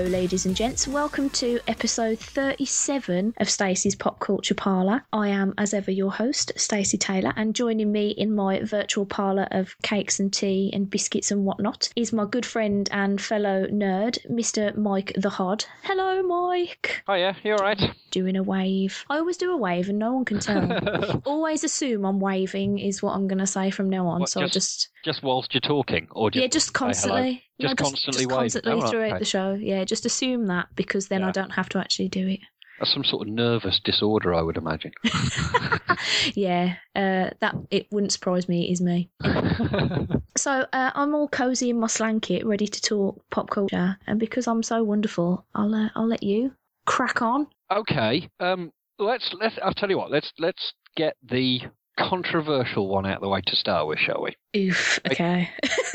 Hello, ladies and gents. Welcome to episode 37 of Stacey's Pop Culture Parlour. I am, as ever, your host, Stacey Taylor, and joining me in my virtual parlour of cakes and tea and biscuits and whatnot is my good friend and fellow nerd, Mr. Mike the Hod. Hello, Mike. Hiya, you alright? Doing a wave. I always do a wave and no one can tell. always assume I'm waving, is what I'm going to say from now on. What, so just, just. Just whilst you're talking? or just yeah, just constantly. Just constantly just constantly Oh, throughout okay. the show. Yeah, just assume that because then I don't have to actually do it. That's some sort of nervous disorder, I would imagine. yeah, uh, that it wouldn't surprise me. It is me. So uh, I'm all cozy in my slanket, ready to talk pop culture, and because I'm so wonderful, I'll uh, I'll let you crack on. okay, um, let's let's. I'll tell you what. Let's let's get the controversial one out of the way to start with, shall we? Oof. Okay,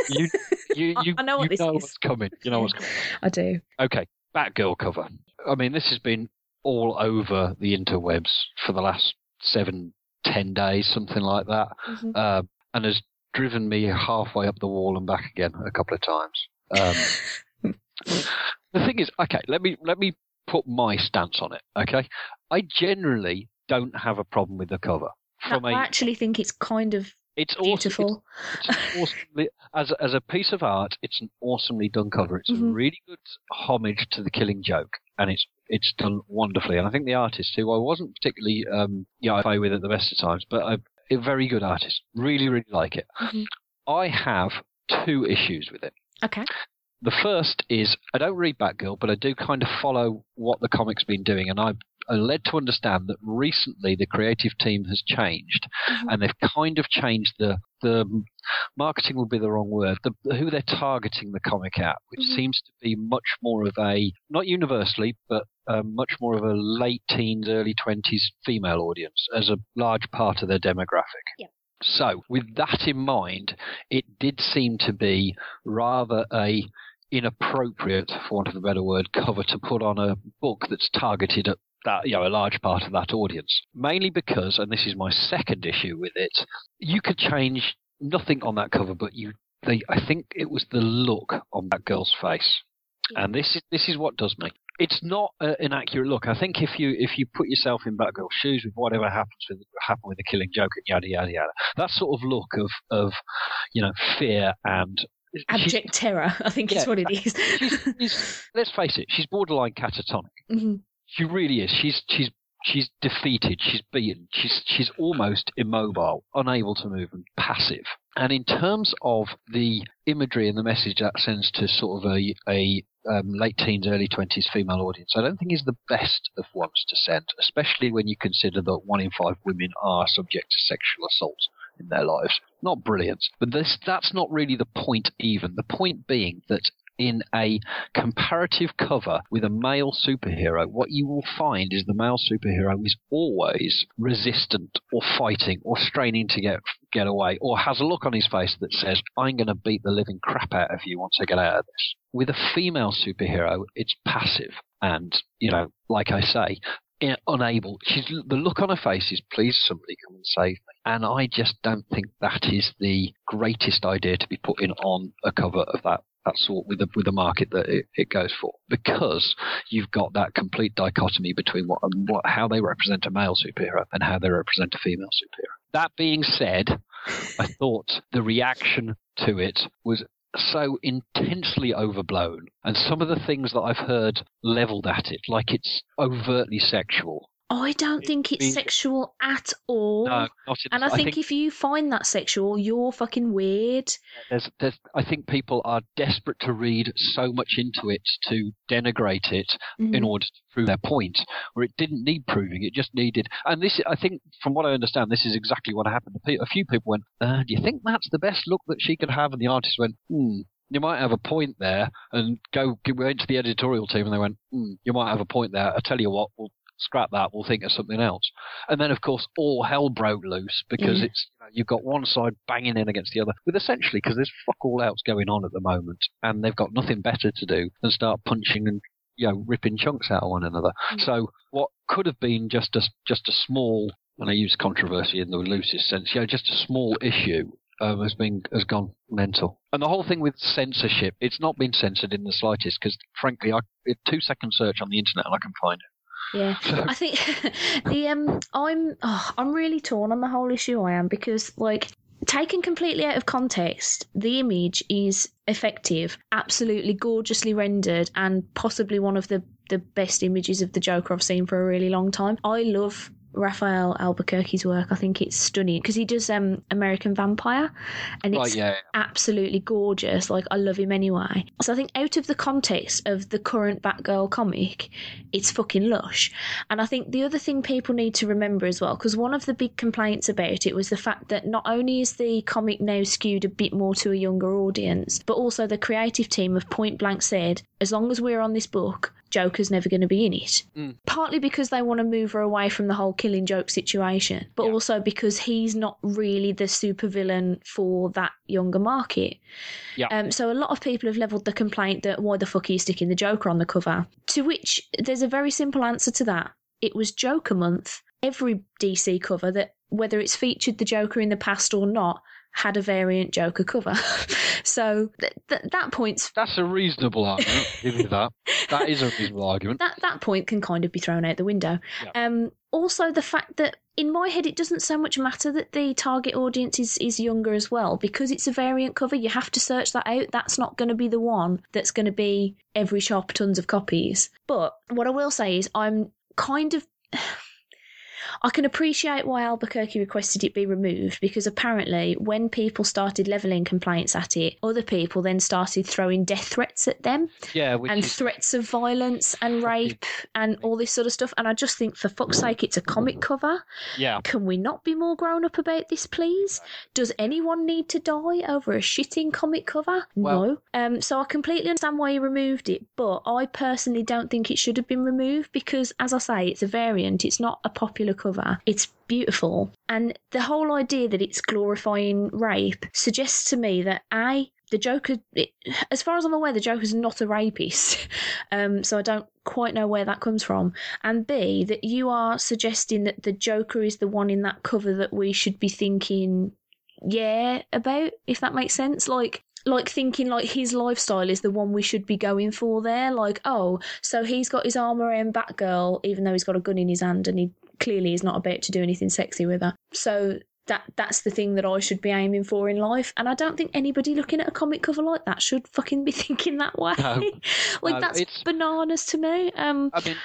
You you I- you, I know what you this know is. what's coming. You know what's coming. I do. Okay, Batgirl cover. I mean, this has been all over the interwebs for the last seven, ten days, something like that, Mhm. uh, and has driven me halfway up the wall and back again a couple of times. Um, the thing is, okay, let me let me put my stance on it. Okay, I generally don't have a problem with the cover. From I a, actually think it's kind of it's awesome. beautiful. It's, it's awesomely, as as a piece of art, it's an awesomely done cover. It's a Mhm. really good homage to the Killing Joke, and it's it's done wonderfully. And I think the artist, who I wasn't particularly um, yeah, I play with at the best of times, but a, a very good artist. Really, really like it. Mhm. I have two issues with it. Okay. The first is I don't read Batgirl, but I do kind of follow what the comic's been doing, and I'm led to understand that recently the creative team has changed, Mhm. and they've kind of changed the the marketing would be the wrong word, the, who they're targeting the comic at, which Mhm. seems to be much more of a not universally, but um, much more of a late teens, early twenties female audience as a large part of their demographic. Yeah. So, with that in mind, it did seem to be rather a inappropriate, for want of a better word, cover to put on a book that's targeted at that, you know, a large part of that audience. Mainly because, and this is my second issue with it, you could change nothing on that cover, but you, they, I think it was the look on that girl's face, Yeah. and this is this is what does me. It's not a, an accurate look. I think if you if you put yourself in Batgirl's shoes with whatever happens with happened with the Killing Joke and yada yada yada, that sort of look of of you know fear and Abject terror, I think is what it is. she's, she's, let's face it, she's borderline catatonic. Mhm. She really is. She's she's she's defeated. She's beaten. She's she's almost immobile, unable to move, and passive. And in terms of the imagery and the message that sends to sort of a a um, late teens, early twenties female audience, I don't think is the best of ones to send, especially when you consider that one in five women are subject to sexual assault in their lives. Not brilliant, but this that's not really the point. Even the point being that in a comparative cover with a male superhero, what you will find is the male superhero is always resistant or fighting or straining to get get away or has a look on his face that says, I'm going to beat the living crap out of you once I get out of this. With a female superhero, it's passive and, you know, like I say, eh, unable. She's the look on her face is please somebody come and save me, and I just don't think that is the greatest idea to be putting on a cover of that that sort with the with the market that it, it goes for because you've got that complete dichotomy between what, um, what how they represent a male superhero and how they represent a female superhero. That being said, I thought the reaction to it was so intensely overblown, and some of the things that I've heard leveled at it, like it's overtly sexual, I don't think it's sexual at all. No, not in and I I think, if you find that sexual, you're fucking weird. there's, there's, I think people are desperate to read so much into it to denigrate it in Mhm. order to prove their point, where it didn't need proving. It just needed. And this, I think, from what I understand, this is exactly what happened. A few people went, uh, "Do you think that's the best look that she could have?" And the artist went, "Hmm." You might have a point there, and go go into the editorial team, and they went, hmm, "You might have a point there." I tell you what, we'll scrap that. We'll think of something else. And then, of course, all hell broke loose because Yeah. it's you know, you've got one side banging in against the other, with essentially because there's fuck all else going on at the moment, and they've got nothing better to do than start punching and you know ripping chunks out of one another. Mm. So what could have been just a just a small, and I use controversy in the loosest sense, you know, just a small issue. Um, has been has gone mental, and the whole thing with censorship, it's not been censored in the slightest. Because frankly, I a two second search on the internet and I can find it. Yeah. I think the um I'm oh, I'm really torn on the whole issue I am because like taken completely out of context the image is effective absolutely gorgeously rendered and possibly one of the the best images of the Joker I've seen for a really long time I love Rafael Albuquerque's work I think it's stunning because he does um American Vampire and it's right, yeah, absolutely gorgeous. Like I love him anyway. So I think out of the context of the current Batgirl comic, it's fucking lush. And I think the other thing people need to remember as well, because one of the big complaints about it was the fact that not only is the comic now skewed a bit more to a younger audience, but also the creative team have point blank said, as long as we're on this book, Joker's never going to be in it. Mm. Partly because they want to move her away from the whole killing joke situation, but Yeah. also because he's not really the supervillain for that younger market. Yeah. Um, so a lot of people have levelled the complaint that why the fuck are you sticking the Joker on the cover? To which there's a very simple answer to that. It was Joker month. Every DC cover that whether it's featured the Joker in the past or not had a variant Joker cover. so th- th- that point's that's a reasonable argument. Give you that. That is a reasonable argument. that that point can kind of be thrown out the window. Yeah. Um, also, the fact that in my head it doesn't so much matter that the target audience is, is younger as well because it's a variant cover. You have to search that out. That's not going to be the one that's going to be every shop tons of copies. But what I will say is I'm kind of. I can appreciate why Albuquerque requested it be removed because apparently, when people started levelling complaints at it, other people then started throwing death threats at them Yeah, and is threats of violence and rape and all this sort of stuff. And I just think, for fuck's sake, it's a comic cover. yeah. Can we not be more grown up about this, please? Does anyone need to die over a shitting comic cover? Well- no. Um, so I completely understand why you removed it, but I personally don't think it should have been removed because, as I say, it's a variant. It's not a popular cover. It's beautiful, and the whole idea that it's glorifying rape suggests to me that a the Joker, it, as far as I'm aware, the Joker's not a rapist. Um, so I don't quite know where that comes from. And B, that you are suggesting that the Joker is the one in that cover that we should be thinking, yeah, about, if that makes sense. Like, like thinking like his lifestyle is the one we should be going for there. Like, oh, so he's got his armor and Batgirl, even though he's got a gun in his hand and he clearly is not about to do anything sexy with her. So that that's the thing that I should be aiming for in life. And I don't think anybody looking at a comic cover like that should fucking be thinking that way. No. like No, that's bananas to me. Um I mean,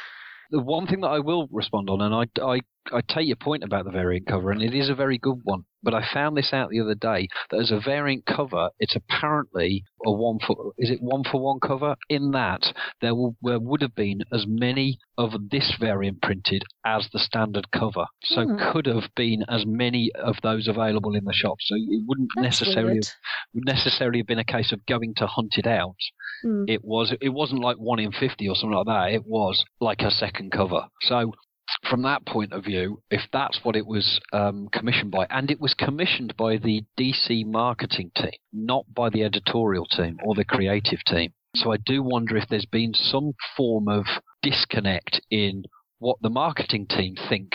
the one thing that I will respond on, and I, I, I take your point about the variant cover, and it is a very good one. But I found this out the other day that as a variant cover, it's apparently a one for is it one for one cover? In that there, will, there would have been as many of this variant printed as the standard cover, so Hmm. could have been as many of those available in the shop. So it wouldn't that's necessarily would necessarily have been a case of going to hunt it out Hmm. it was it wasn't like one in 50 or something like that it was like a second cover so from that point of view if that's what it was um, commissioned by and it was commissioned by the dc marketing team not by the editorial team or the creative team. So i do wonder if there's been some form of disconnect in what the marketing team think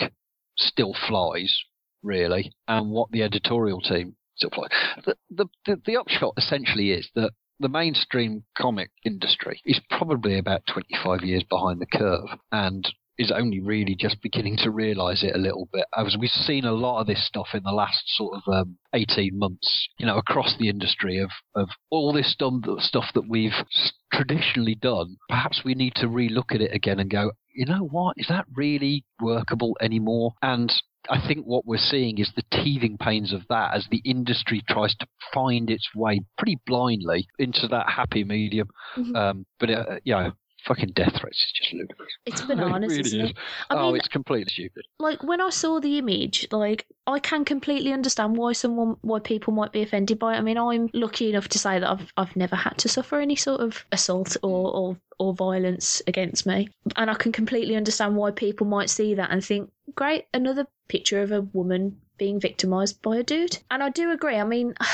still flies really and what the editorial team still flies. The, the, the, the upshot essentially is that the mainstream comic industry is probably about 25 years behind the curve and is only really just beginning to realize it a little bit. As we've seen a lot of this stuff in the last sort of um, 18 months, you know, across the industry of, of all this stuff, stuff that we've traditionally done. Perhaps we need to relook at it again and go, you know what? Is that really workable anymore? And I think what we're seeing is the teething pains of that as the industry tries to find its way pretty blindly into that happy medium. Mhm. Um, but uh, you know, fucking death threats is just ludicrous. It's bananas, It really is. it? I oh, mean, it's completely stupid. like when I saw the image, like I can completely understand why someone, why people might be offended by it. I mean, I'm lucky enough to say that I've I've never had to suffer any sort of assault or or, or violence against me, and I can completely understand why people might see that and think, great, another picture of a woman being victimized by a dude. And I do agree. I mean.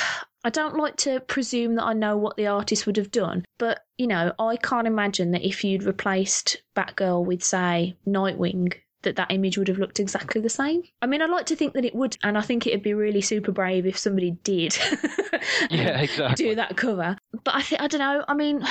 I don't like to presume that I know what the artist would have done, but you know, I can't imagine that if you'd replaced Batgirl with, say, Nightwing, that that image would have looked exactly the same. I mean, I'd like to think that it would, and I think it'd be really super brave if somebody did Yeah, exactly. do that cover. But I think I don't know. I mean,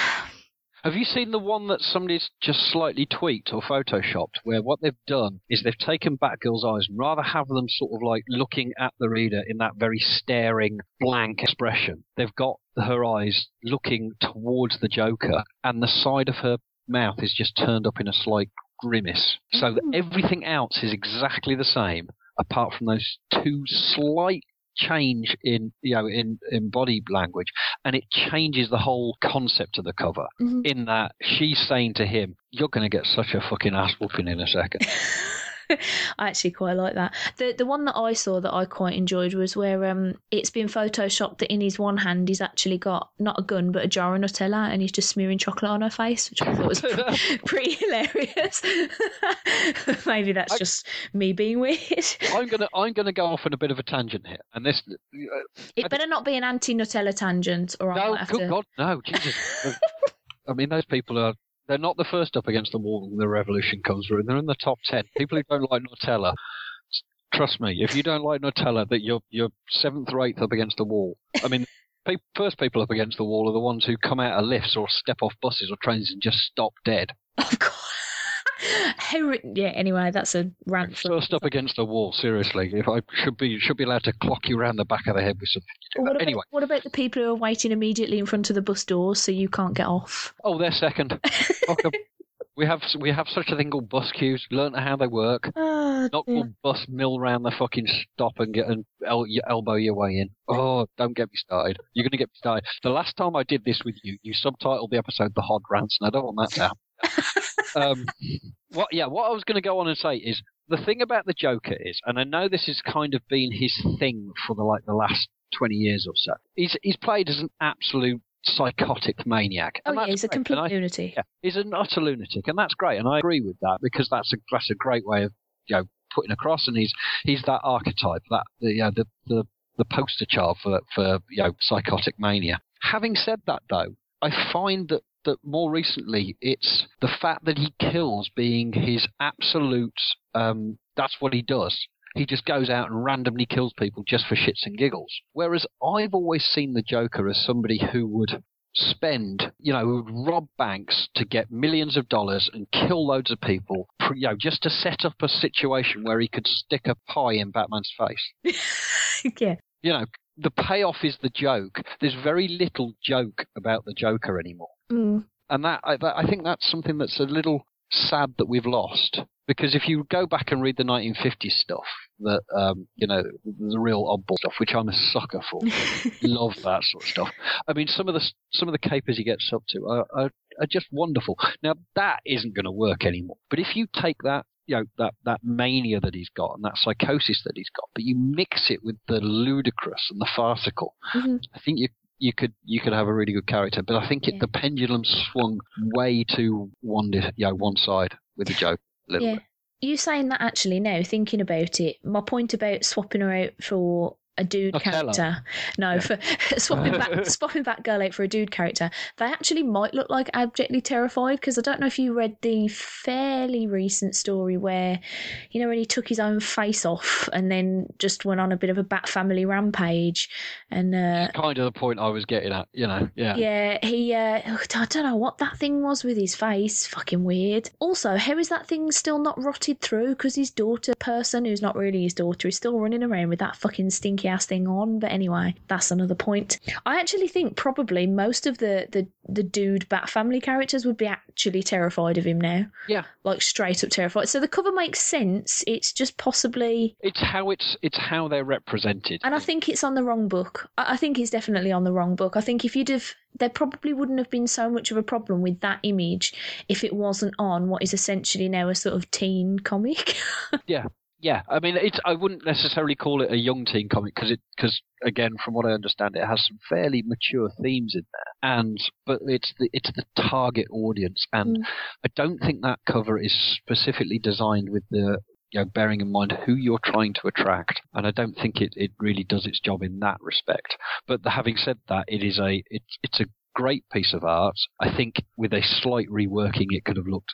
Have you seen the one that somebody's just slightly tweaked or photoshopped, where what they've done is they've taken Batgirl's eyes and rather have them sort of like looking at the reader in that very staring, blank expression, they've got her eyes looking towards the Joker, and the side of her mouth is just turned up in a slight grimace. So that Mm. everything else is exactly the same, apart from those two slight change in you know in, in body language and it changes the whole concept of the cover Mhm. in that she's saying to him, "You're going to get such a fucking ass whooping in a second. I actually quite like that. The the one that I saw that I quite enjoyed was where um it's been photoshopped that in his one hand he's actually got not a gun but a jar of Nutella and he's just smearing chocolate on her face, which I thought was pre- pretty hilarious. Maybe that's I- just me being weird. I'm gonna I'm gonna go off on a bit of a tangent here, and this It better not be an anti Nutella tangent, or I no, might have good to. God, no, Jesus. I mean, those people are. They're not the first up against the wall when the revolution comes through. They're in the top ten. People who don't like Nutella, trust me, if you don't like Nutella, that you're you're seventh or eighth up against the wall. I mean, pe- first people up against the wall are the ones who come out of lifts or step off buses or trains and just stop dead. Of course. Yeah. Anyway, that's a rant. First up against the wall, seriously. If I should be should be allowed to clock you around the back of the head with something. What about, Anyway, what about the people who are waiting immediately in front of the bus doors so you can't get off? oh, they're second. We have we have such a thing called bus queues. Learn how they work. Oh, Not called bus mill round the fucking stop and get and el- elbow your way in. Oh, don't get me started. You're going to get me started. The last time I did this with you, you subtitled the episode "The Hod Rants," and I don't want that to happen. Um, what? Yeah, what I was going to go on and say is the thing about the Joker is, and I know this has kind of been his thing for the like the last twenty years or so. He's he's played as an absolute psychotic maniac. Oh yeah, he's a great. And complete I- lunatic. yeah, he's an utter lunatic, and that's great, and I agree with that because that's a that's a great way of you know putting across, and he's he's that archetype, that the you know, the, the the poster child for for you know psychotic mania. Having said that, though, I find that that more recently it's the fact that he kills being his absolute. Um, that's what he does. He just goes out and randomly kills people just for shits and giggles. Whereas I've always seen the Joker as somebody who would spend, you know, who would rob banks to get millions of dollars and kill loads of people, you know, just to set up a situation where he could stick a pie in Batman's face. yeah. You know, the payoff is the joke. There's very little joke about the Joker anymore Mm. and that I, that I think that's something that's a little sad that we've lost. Because if you go back and read the 1950s stuff, that um, you know the real oddball stuff, which I'm a sucker for, love that sort of stuff. I mean, some of the some of the capers he gets up to are, are, are just wonderful. Now that isn't going to work anymore. But if you take that you know that that mania that he's got and that psychosis that he's got, but you mix it with the ludicrous and the farcical, Mhm. I think you you could you could have a really good character. But I think it, Yeah. the pendulum swung way too one you know, one side with the joke a little Yeah. bit. You saying that actually now, thinking about it, my point about swapping her out for a dude character. No, Yeah. for swapping back swapping that girl out for a dude character. They actually might look like abjectly terrified because I don't know if you read the fairly recent story where, you know, when he took his own face off and then just went on a bit of a Bat Family rampage, and uh, Kind of the point I was getting at, you know. Yeah. yeah, he. Uh, I don't know what that thing was with his face. Fucking weird. Also, how is that thing still not rotted through? Because his daughter person, who's not really his daughter, is still running around with that fucking stinky ass thing on. But anyway, that's another point. I actually think probably most of the the the dude Bat family characters would be actually terrified of him now. Yeah. like straight up terrified. So the cover makes sense. It's just possibly. It's how it's it's how they're represented. And I think it's on the wrong book. I I think it's definitely on the wrong book. I think if you'd have, there probably wouldn't have been so much of a problem with that image if it wasn't on what is essentially now a sort of teen comic. Yeah, yeah, I mean, it's. I wouldn't necessarily call it a young teen comic because it, because again, from what I understand, it has some fairly mature themes in there, and but it's the it's the target audience, and Mm. I don't think that cover is specifically designed with the you know bearing in mind who you're trying to attract, and I don't think it it really does its job in that respect. But the, having said that, it is a it's it's a great piece of art. I think with a slight reworking, it could have looked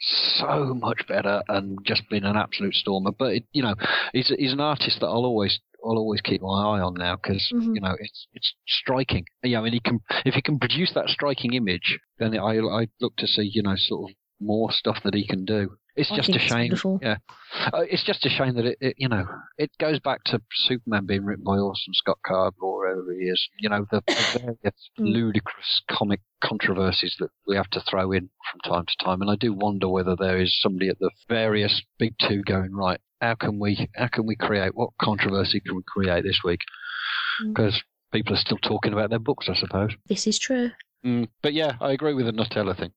so much better and just been an absolute stormer. But it, you know, he's he's an artist that I'll always I'll always keep my eye on now because Mhm. you know it's it's striking. Yeah, I mean he can if he can produce that striking image, then I I look to see you know sort of more stuff that he can do. It's I just a shame. wonderful. Yeah, uh, it's just a shame that it, it you know it goes back to Superman being written by Orson Scott Card or whoever he is. You know the, the various Mm. ludicrous comic controversies that we have to throw in from time to time, and I do wonder whether there is somebody at the various big two going right. How can we how can we create what controversy can we create this week? Mm. Because people are still talking about their books, I suppose. this is true. Mm, but yeah, I agree with the Nutella thing.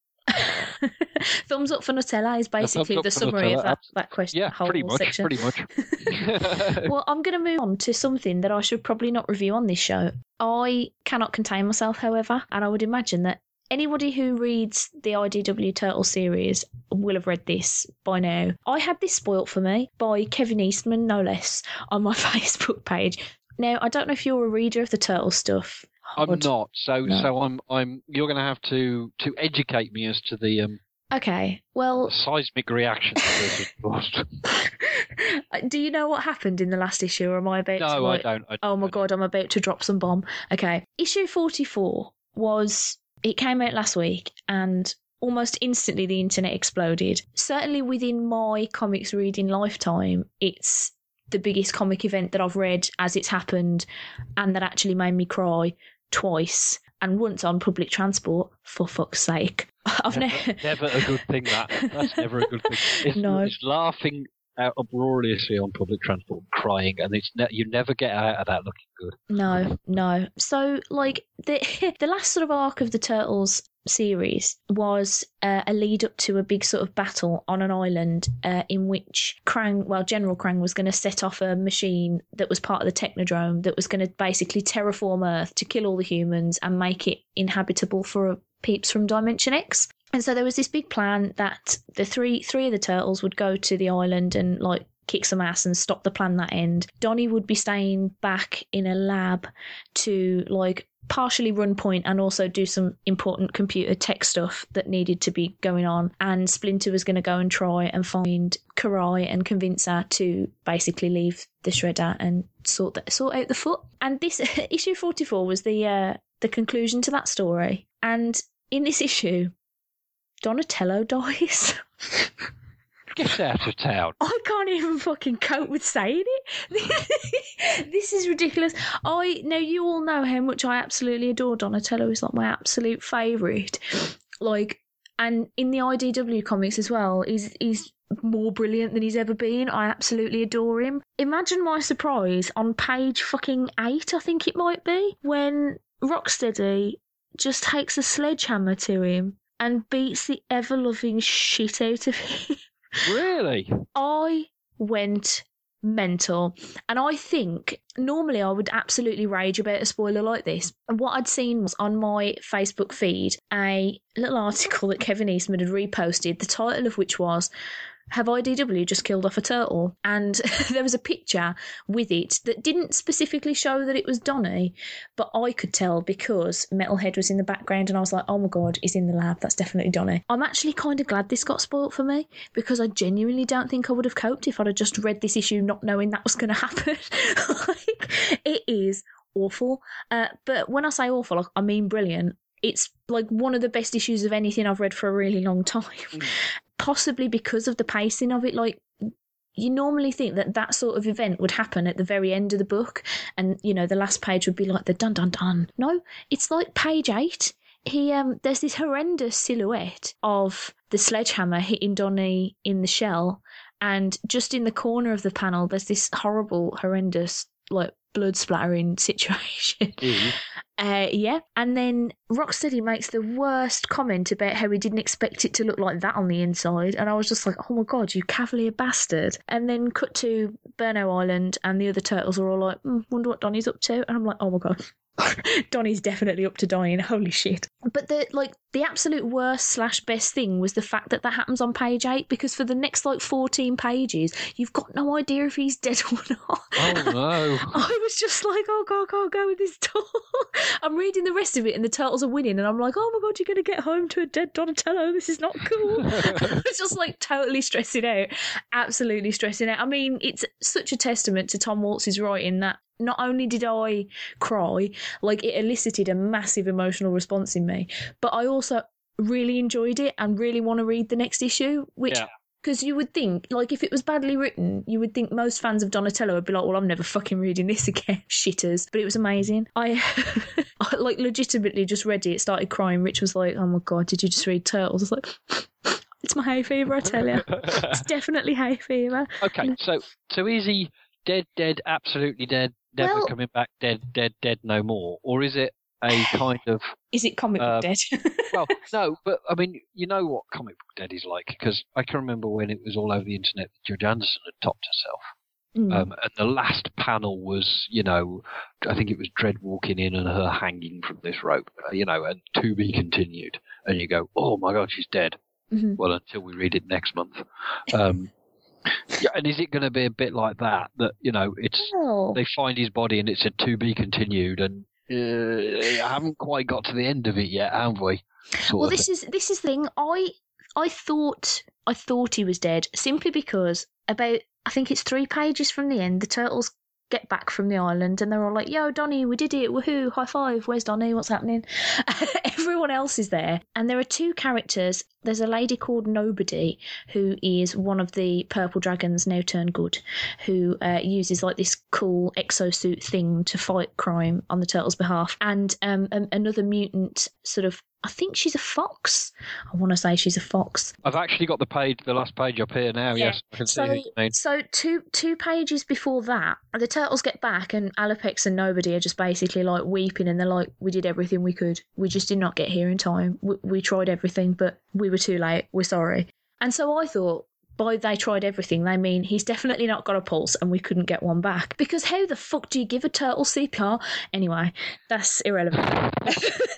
Thumbs up for Nutella is basically the summary Nutella, of that, that question. Yeah, whole pretty much, section. pretty much. well, I'm going to move on to something that I should probably not review on this show. I cannot contain myself, however, and I would imagine that anybody who reads the IDW Turtle series will have read this by now. I had this spoilt for me by Kevin Eastman, no less, on my Facebook page. Now, I don't know if you're a reader of the Turtle stuff. I'm Hod. not. So No. so I'm I'm you're going to have to to educate me as to the um Okay, well, seismic reaction to this. of course. do you know what happened in the last issue, or am I about to no, I like, don't. I, Oh my I god, I'm about to drop some bomb. Okay. Issue 44 was it came out last week and almost instantly the internet exploded. Certainly within my comics reading lifetime, it's the biggest comic event that I've read as it's happened and that actually made me cry twice and once on public transport for fuck's sake. I've Never, never never a good thing. That that's never a good thing. It's, No. it's laughing out uproariously on public transport, crying, and it's ne- you never get out of that looking good. No, no. So, like the the last sort of arc of the Turtles series was uh, a lead up to a big sort of battle on an island uh, in which Krang, well, General Krang was going to set off a machine that was part of the Technodrome that was going to basically terraform Earth to kill all the humans and make it inhabitable for peeps from Dimension X. And so there was this big plan that the three three of the turtles would go to the island and like kick some ass and stop the plan that end. Donnie would be staying back in a lab to like partially run point and also do some important computer tech stuff that needed to be going on. And Splinter was going to go and try and find Karai and convince her to basically leave the shredder and sort that, sort out the foot. And this issue forty four was the uh, the conclusion to that story. And in this issue, Donatello dies. Get out of town. I can't even fucking cope with saying it. this is ridiculous. I now you all know how much I absolutely adore Donatello. He's like my absolute favourite. Like, and in the IDW comics as well, he's he's more brilliant than he's ever been. I absolutely adore him. Imagine my surprise on page fucking eight, I think it might be, when Rocksteady just takes a sledgehammer to him and beats the ever loving shit out of him. Really? I went mental. And I think normally I would absolutely rage about a spoiler like this. And what I'd seen was on my Facebook feed a little article that Kevin Eastman had reposted, the title of which was have IDW just killed off a turtle? And there was a picture with it that didn't specifically show that it was Donny, but I could tell because Metalhead was in the background and I was like, oh my god, he's in the lab. That's definitely Donny. I'm actually kind of glad this got spoilt for me because I genuinely don't think I would have coped if I'd have just read this issue not knowing that was going to happen. like, it is awful. Uh, but when I say awful, I mean brilliant. It's like one of the best issues of anything I've read for a really long time. Mm. Possibly because of the pacing of it. Like you normally think that that sort of event would happen at the very end of the book, and you know the last page would be like the dun dun dun. No, it's like page eight. He um, there's this horrendous silhouette of the sledgehammer hitting Donny in the shell, and just in the corner of the panel, there's this horrible, horrendous like blood splattering situation. Mm. Uh, yeah. And then Rocksteady makes the worst comment about how he didn't expect it to look like that on the inside. And I was just like, oh my God, you cavalier bastard. And then cut to Burnow Island, and the other turtles are all like, mm, wonder what Donnie's up to. And I'm like, oh my God. Donnie's definitely up to dying. Holy shit! But the like the absolute worst slash best thing was the fact that that happens on page eight because for the next like fourteen pages, you've got no idea if he's dead or not. Oh no! I was just like, oh god, I can't go with this turtle. I'm reading the rest of it, and the turtles are winning, and I'm like, oh my god, you're gonna get home to a dead Donatello. This is not cool. it's just like totally stressing out, absolutely stressing out. I mean, it's such a testament to Tom Waltz's writing that not only did I cry, like it elicited a massive emotional response in me, but I also really enjoyed it and really want to read the next issue, which. Yeah. Because you would think, like, if it was badly written, you would think most fans of Donatello would be like, "Well, I'm never fucking reading this again, shitters." But it was amazing. I, I like legitimately just read it, started crying. Rich was like, "Oh my god, did you just read Turtles?" I was like, "It's my hay fever, I tell you. It's definitely hay fever." okay, so so is he dead, dead, absolutely dead, never Well- coming back, dead, dead, dead, no more, or is it a kind of Is it comic book Um, dead? well, no, but I mean, you know what comic book dead is like because I can remember when it was all over the internet that Judge Anderson had topped herself. Mm. Um, and the last panel was, you know, I think it was Dredd walking in and her hanging from this rope, uh, you know, and to be continued. And you go, oh my God, she's dead. Mhm. Well, until we read it next month. Um, yeah, and is it going to be a bit like that? That you know, it's they find his body and it's a to be continued, and uh, I haven't quite got to the end of it yet, have we? Well, this is this is the thing. I I thought I thought he was dead simply because about I think it's three pages from the end, the turtles get back from the island and they're all like, "Yo, Donny, we did it! Woohoo! High five! Where's Donny? What's happening?" Everyone else is there, and there are two characters. There's a lady called Nobody who is one of the purple dragons now turned good, who uh, uses like this cool exosuit thing to fight crime on the turtles' behalf, and um, another mutant sort of. I think she's a fox. I want to say she's a fox. I've actually got the page, the last page up here now. Yeah. Yes, I can see So, who you mean. so two two pages before that, the turtles get back, and Alopex and Nobody are just basically like weeping, and they're like, "We did everything we could. We just did not get here in time. We, we tried everything, but we were too late. We're sorry." And so I thought, by they tried everything, they mean he's definitely not got a pulse, and we couldn't get one back. Because how the fuck do you give a turtle CPR? Anyway, that's irrelevant.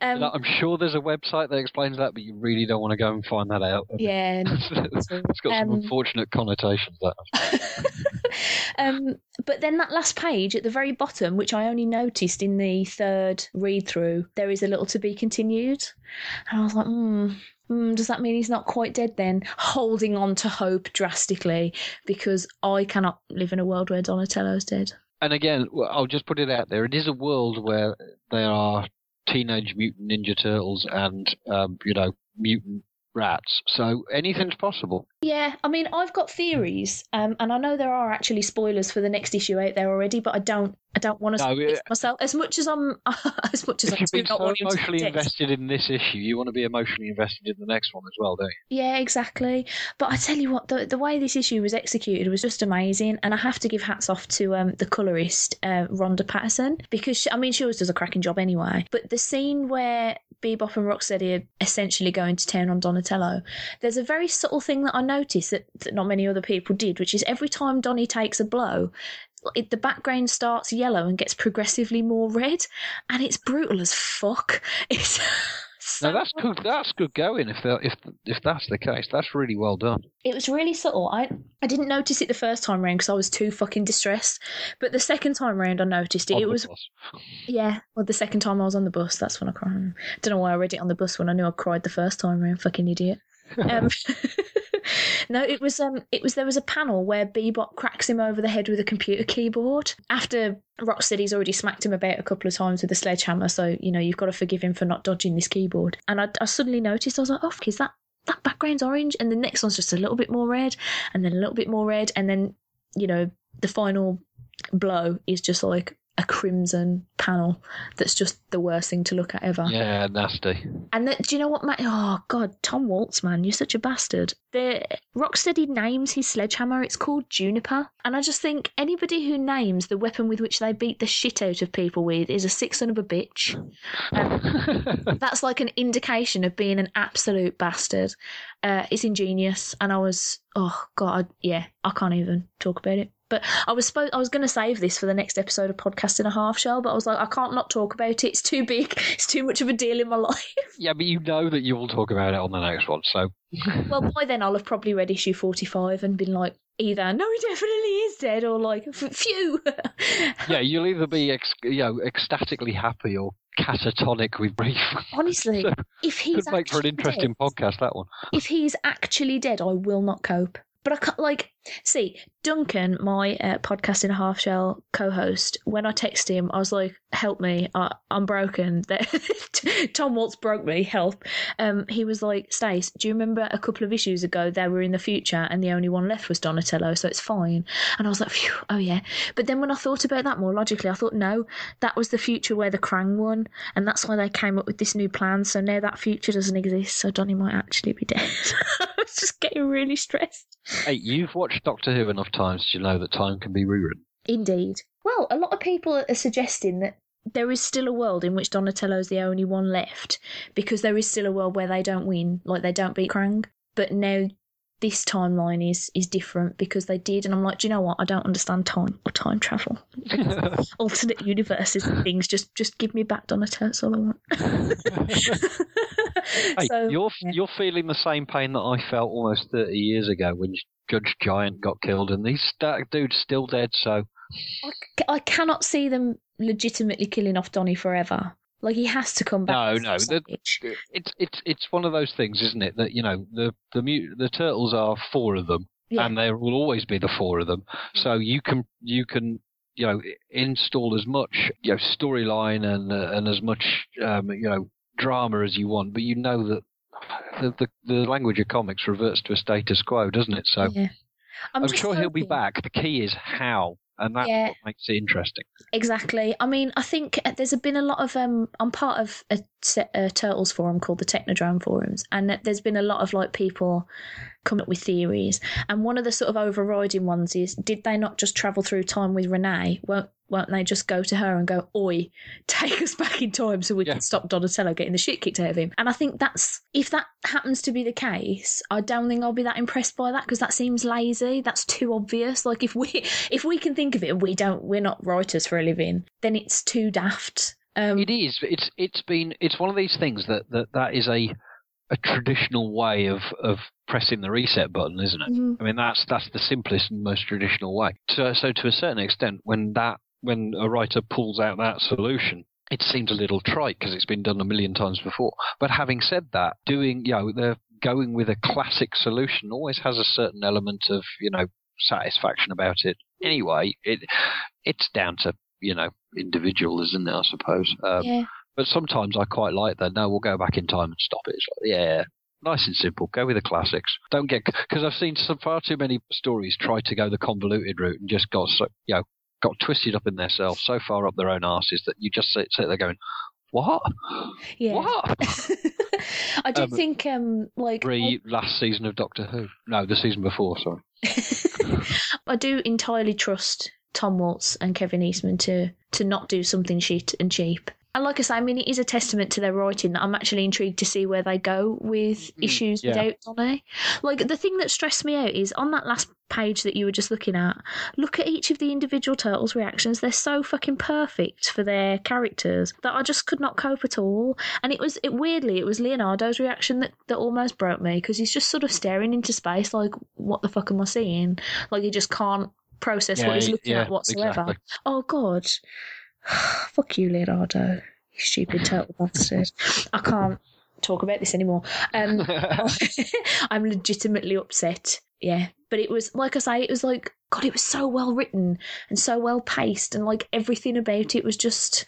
um, I'm sure there's a website that explains that, but you really don't want to go and find that out. yeah. no, it's got some Um, unfortunate connotations. That um, but then that last page at the very bottom, which I only noticed in the third read through, there is a little to be continued. And I was like, hmm. Mm, does that mean he's not quite dead then? Holding on to hope drastically because I cannot live in a world where Donatello's dead. and again, I'll just put it out there. It is a world where there are teenage mutant ninja turtles and um, you know mutant rats, so anything's possible. Yeah, I mean, I've got theories, um, and I know there are actually spoilers for the next issue out there already, but I don't, I don't want to No, spoil it myself as much as I'm, as much as If I you've do been not so want him to be emotionally invested in this issue, you want to be emotionally invested in the next one as well, don't you? Yeah, exactly. But I tell you what, the the way this issue was executed was just amazing, and I have to give hats off to um, the colorist uh, Ronda Pattison because she, I mean she always does a cracking job anyway. But the scene where Bebop and Rocksteady are essentially going to town on Donatello, there's a very subtle thing that I noticed that, that not many other people did, which is every time Donnie takes a blow. It, the background starts yellow and gets progressively more red, and it's brutal as fuck. It's so No, that's good. That's good going. If if if that's the case, that's really well done. It was really subtle. I I didn't notice it the first time round because I was too fucking distressed. But the second time round, I noticed it. On It was bus. yeah. Well, the second time I was on the bus, that's when I cried. I Don't know why I read it on the bus when I knew I cried the first time round. Fucking idiot. Um, no, it was um, it was there was a panel where Bebop cracks him over the head with a computer keyboard after Rocksteady's already smacked him about a couple of times with a sledgehammer. So you know you've got to forgive him for not dodging this keyboard. And I, I suddenly noticed I was like, oh, is that that background's orange, and the next one's just a little bit more red, and then a little bit more red, and then you know the final blow is just like a crimson panel that's just the worst thing to look at ever. Yeah, nasty. And that, do you know what, Matt? Oh God, Tom Waltz, man, you're such a bastard. The Rocksteady names his sledgehammer. It's called Juniper, and I just think anybody who names the weapon with which they beat the shit out of people with is a sick son of a bitch. Um, that's like an indication of being an absolute bastard. Uh, it's ingenious, and I was, oh God, yeah, I can't even talk about it. But I was supposed I was going to save this for the next episode of podcast in a half shell, but I was like, I can't not talk about it. It's too big. It's too much of a deal in my life. yeah, but you know that you will talk about it on the next one, so. well, by then I'll have probably read issue forty-five and been like, either no, he definitely is dead, or like, phew. yeah, you'll either be ex- you know ecstatically happy or catatonic with grief. Honestly, So, if he's Could make for an interesting dead, podcast. That one. if he's actually dead, I will not cope. But I can't, like, see, Duncan, my uh, podcast in a half shell co host, when I texted him, I was like, help me, I, I'm broken. Tom Waltz broke me, help. Um, he was like, Stace, do you remember a couple of issues ago they were in the future and the only one left was Donatello, so it's fine? And I was like, Phew, oh yeah. But then when I thought about that more logically, I thought, no, that was the future where the Krang won, and that's why they came up with this new plan. So now that future doesn't exist, so Donnie might actually be dead. I was getting really stressed. Hey, you've watched Doctor Who enough times to know that time can be rewritten. Indeed. Well, a lot of people are suggesting that there is still a world in which Donatello's the only one left because there is still a world where they don't win, like they don't beat Krang. But now this timeline is is different because they did, and I'm like, do you know what? I don't understand time or time travel, alternate universes and things. Just just give me back Donatello. That's all I want. Hey, so you're yeah. you're feeling the same pain that I felt almost 30 years ago when Judge Giant got killed, and these that dude's still dead. So I cannot see them legitimately killing off Donnie forever. Like he has to come back. No, no, the- it's it's it's one of those things, isn't it? That you know the the mu- the turtles are four of them, Yeah. and there will always be the four of them. So you can you can you know install as much you know storyline and uh, and as much um, you know drama as you want, but you know that the, the the language of comics reverts to a status quo, doesn't it? So yeah. I'm, just sure he'll be back. The key is how, and that's Yeah. what makes it interesting. Exactly. I mean, I think uh, there's been a lot of. Um, I'm part of a, a turtles forum called the Technodrome forums, and there's been a lot of like people coming up with theories. And one of the sort of overriding ones is: did they not just travel through time with Renet? Won't won't they just go to her and go, "Oi, take us back in time so we Yeah. can stop Donatello getting the shit kicked out of him"? And I think that's if that happens to be the case, I don't think I'll be that impressed by that because that seems lazy. That's too obvious. Like if we if we can think of it, and we don't. We're not writers for a living. Then it's too daft. Um, It is. It's it's been it's one of these things that that, that is a a traditional way of, of pressing the reset button, isn't it? mhm. I mean that's that's the simplest and most traditional way. So so to a certain extent, when that when a writer pulls out that solution, it seems a little trite because it's been done a million times before. But having said that, doing you know they're going with a classic solution always has a certain element of you know satisfaction about it. Anyway, it it's down to you know individual, isn't it? I suppose. Um, yeah, but sometimes I quite like that. No, we'll go back in time and stop it. It's like, yeah, nice and simple. Go with the classics. Don't get because I've seen some far too many stories try to go the convoluted route and just got so you know got twisted up in themselves so far up their own asses that you just sit, sit there going, what? yeah. What? I do Um, think, um, like, Re last season of Doctor Who? No, the season before. Sorry. I do entirely trust Tom Waltz and Kevin Eastman to to not do something shit and cheap. And like I say, I mean, it is a testament to their writing that I'm actually intrigued to see where they go with mm, issues yeah. without Donny. Like the thing that stressed me out is on that last page that you were just looking at. Look at each of the individual turtles' reactions. They're so fucking perfect for their characters that I just could not cope at all. And it was it weirdly, it was Leonardo's reaction that that almost broke me because he's just sort of staring into space, like, what the fuck am I seeing? Like he just can't process what he's looking at whatsoever. exactly. Oh God. Fuck you, Leonardo. You stupid turtle bastard. I can't talk about this anymore. Um I'm legitimately upset. Yeah. But it was like I say, it was like God, it was so well written and so well paced and like everything about it was just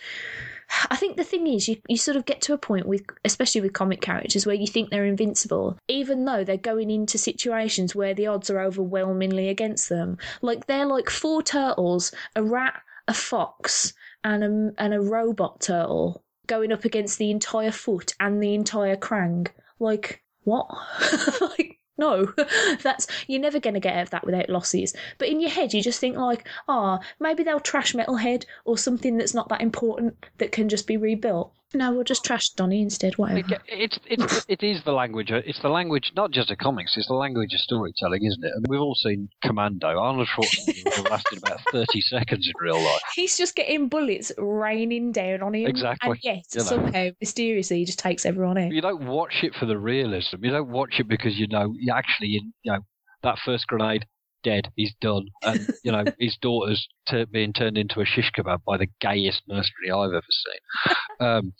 I think the thing is, you, you sort of get to a point with, especially with comic characters, where you think they're invincible, even though they're going into situations where the odds are overwhelmingly against them. Like they're like four turtles, a rat, a fox, and a, and a robot turtle going up against the entire foot and the entire krang. Like, what? like, no, that's you're never going to get out of that without losses. But in your head, you just think like, ah, oh, maybe they'll trash Metalhead or something that's not that important that can just be rebuilt. No, we'll just trash Donny instead. Whatever. It, it's it's it is the language. It's the language not just of comics. It's the language of storytelling, isn't it? And we've all seen Commando. Arnold Schwarzenegger lasted about thirty seconds in real life. He's just getting bullets raining down on him. Exactly. And yet You know. somehow mysteriously he just takes everyone out. You don't watch it for the realism. You don't watch it because you know you actually you know that first grenade dead. He's done, and you know his daughter's t- being turned into a shish kebab by the gayest nursery I've ever seen. Um,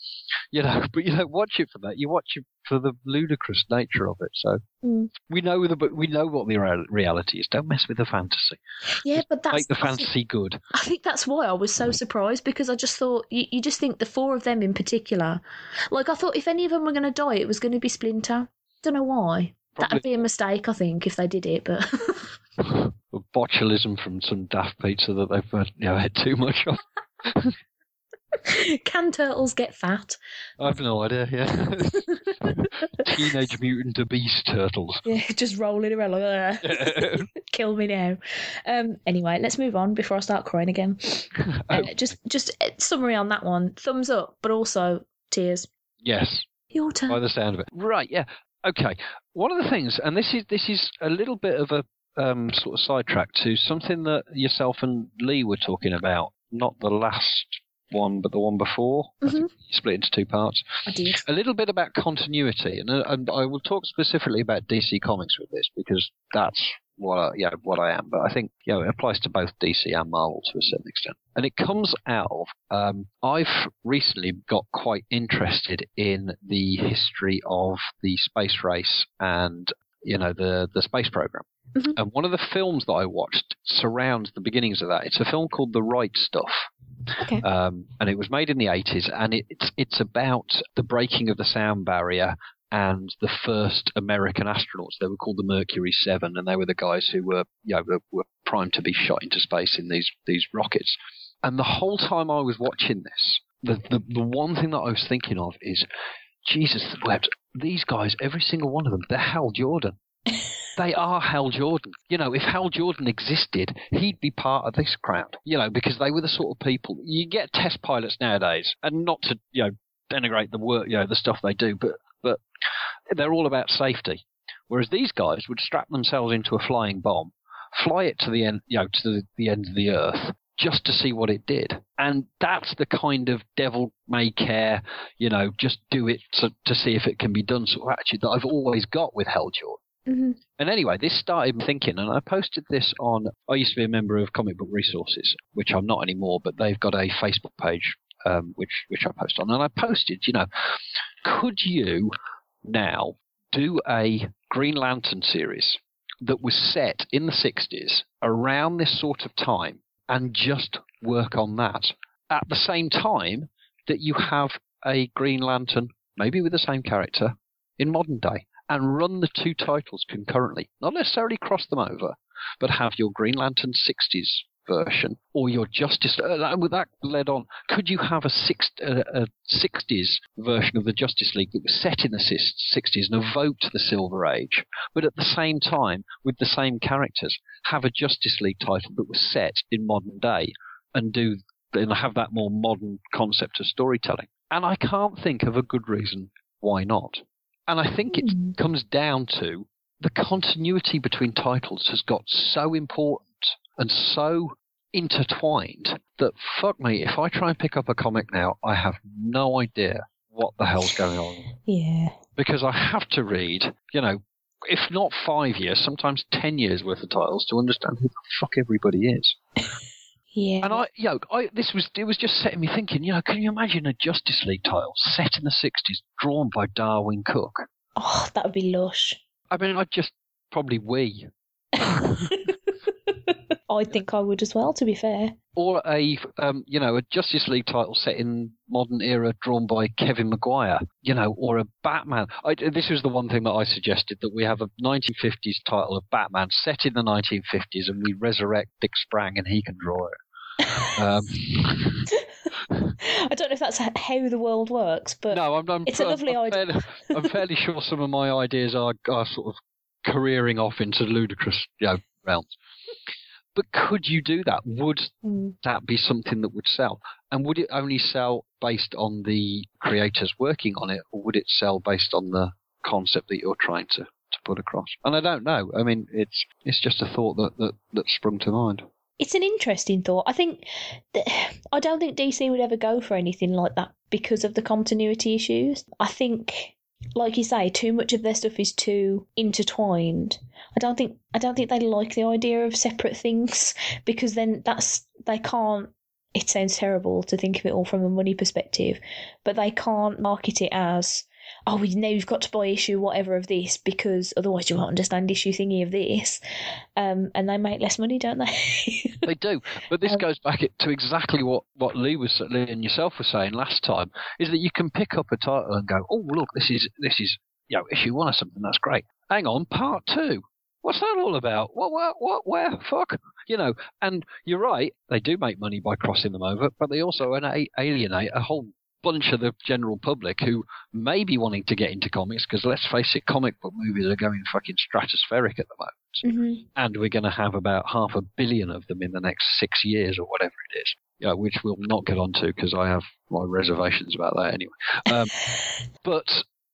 you know, but you don't watch it for that. You watch it for the ludicrous nature of it. So Mm. we know the but we know what the reality is. Don't mess with the fantasy. Yeah, but that's Make the I think- fantasy good. I think that's why I was so surprised because I just thought you, you just think the four of them in particular, like I thought if any of them were going to die, it was going to be Splinter. Don't know why. That'd be a mistake, I think, if they did it. But botulism from some daft pizza that they've uh, you know, had too much of. can turtles get fat? I've no idea. Yeah, teenage mutant beast turtles. Yeah, just rolling around like, "Ugh, kill me now. Um, anyway, let's move on before I start crying again. Uh, just, just summary on that one. Thumbs up, but also tears. yes, Your turn. by the sound of it. Right, yeah. Okay. One of the things, and this is this is a little bit of a um, sort of sidetrack to something that yourself and Lee were talking about, not the last one, but the one before. Think split into two parts. I did. A little bit about continuity, and, uh, and I will talk specifically about DC Comics with this because that's what I, yeah what I am. But I think you know it applies to both DC and Marvel to a certain extent, and it comes out of um, I've recently got quite interested in the history of the space race and you know the the space program. Mhm. And one of the films that I watched surrounds the beginnings of that. It's a film called The Right Stuff. Okay. Um, and it was made in the 80s, and it, it's it's about the breaking of the sound barrier and the first American astronauts. They were called the Mercury Seven, and they were the guys who were you know were, were primed to be shot into space in these these rockets. And the whole time I was watching this, the the, the one thing that I was thinking of is, Jesus wept. These guys, every single one of them, they're Hal Jordan. They are Hal Jordan. You know, if Hal Jordan existed, he'd be part of this crowd. You know, because they were the sort of people you get test pilots nowadays, and not to you know denigrate the work, you know, the stuff they do, but but they're all about safety. Whereas these guys would strap themselves into a flying bomb, fly it to the end, you know, to the, the end of the earth, just to see what it did. And that's the kind of devil may care, you know, just do it to, to see if it can be done sort of attitude that I've always got with Hal Jordan. Mhm. And anyway, this started me thinking, and I posted this on. I used to be a member of Comic Book Resources, which I'm not anymore, but they've got a Facebook page um, which which I post on. And I posted, you know, could you now do a Green Lantern series that was set in the 60s around this sort of time and just work on that at the same time that you have a Green Lantern, maybe with the same character, in modern day, and run the two titles concurrently. Not necessarily cross them over, but have your Green Lantern 60s version or your Justice. Uh, and with that led on, could you have a, six, uh, a 60s version of the Justice League that was set in the 60s and evoked the Silver Age, but at the same time, with the same characters, have a Justice League title that was set in modern day and do and have that more modern concept of storytelling? And I can't think of a good reason why not. And I think it Hmm. comes down to the continuity between titles has got so important and so intertwined that fuck me, if I try and pick up a comic now, I have no idea what the hell's going on. Yeah. Because I have to read, you know, if not five years, sometimes ten years worth of titles to understand who the fuck everybody is. Yeah. And I, you know, I this was it was just setting me thinking. You know, can you imagine a Justice League title set in the '60s, drawn by Darwyn Cooke? oh, that would be lush. I mean, I'd just probably we. I think I would as well. To be fair, or a um, you know a Justice League title set in modern era, drawn by Kevin Maguire, you know, or a Batman. I, this was the one thing that I suggested that we have a 1950s title of Batman set in the 1950s, and we resurrect Dick Sprang, and he can draw it. Um, I don't know if that's how the world works, but no, I'm, I'm, it's a lovely I'm idea. Fairly, I'm fairly sure some of my ideas are, are sort of careering off into ludicrous you know, realms. But could you do that? Would Mm. that be something that would sell? And would it only sell based on the creators working on it, or would it sell based on the concept that you're trying to, to put across? And I don't know. I mean, it's it's just a thought that, that, that sprung to mind. It's an interesting thought. I think that, I don't think DC would ever go for anything like that because of the continuity issues. I think, like you say, too much of their stuff is too intertwined. I don't think I don't think they like the idea of separate things because then that's they can't. It sounds terrible to think of it all from a money perspective, but they can't market it as oh, we now you've got to buy issue whatever of this because otherwise you won't understand issue thingy of this. Um, and they make less money, don't they? They do, but this Um, goes back to exactly what what Lee was Lee and yourself were saying last time. Is that you can pick up a title and go, oh look, this is this is you know issue one or something. That's great. Hang on, part two. What's that all about? What, what, what, where? Fuck. You know, and you're right, they do make money by crossing them over, but they also alienate a whole bunch of the general public who may be wanting to get into comics because let's face it, comic book movies are going fucking stratospheric at the moment hmm and we're going to have about half a billion of them in the next six years or whatever it is. Yeah, which we'll not get onto because I have my reservations about that anyway. Um, but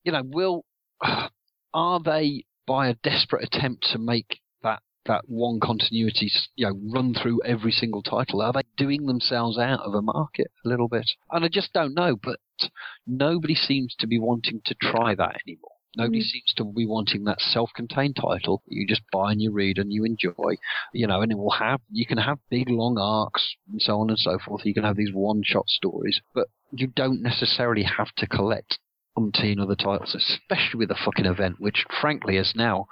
you know, will are they by a desperate attempt to make that that one continuity, you know, run through every single title? Are they doing themselves out of a market a little bit? And I just don't know. But nobody seems to be wanting to try that anymore. Nobody Mm. seems to be wanting that self-contained title you just buy and you read and you enjoy, you know, and it will have you can have big long arcs and so on and so forth. You can have these one-shot stories, but you don't necessarily have to collect umpteen other titles, especially with a fucking event, which frankly is now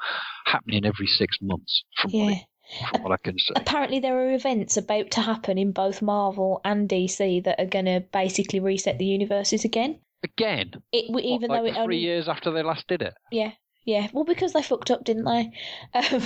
happening every six months, from, what, Yeah. I, from what I can say. Apparently, there are events about to happen in both Marvel and DC that are going to basically reset the universes again. Again, It even what, though like it three only years after they last did it. yeah yeah well because they fucked up didn't they um,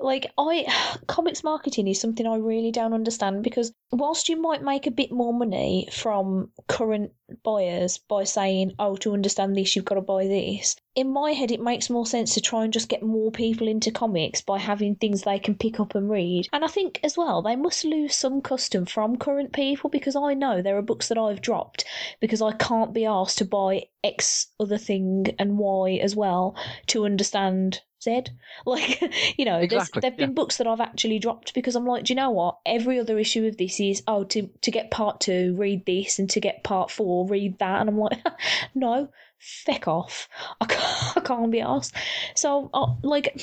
like i comics marketing is something i really don't understand because whilst you might make a bit more money from current buyers by saying oh to understand this you've got to buy this. In my head it makes more sense to try and just get more people into comics by having things they can pick up and read. And i think as well they must lose some custom from current people because i know there are books that i've dropped because i can't be asked to buy x other thing and y as well to understand Z. Like, you know, Exactly, there's, there've been books that I've actually dropped because I'm like, do you know what? Every other issue of this is, oh, to, to get part two, read this, and to get part four, read that. And I'm like, no, feck off. I can't, I can't be asked. So, uh, like,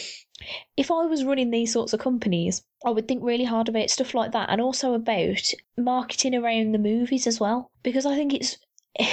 if I was running these sorts of companies, I would think really hard about stuff like that and also about marketing around the movies as well. Because I think it's.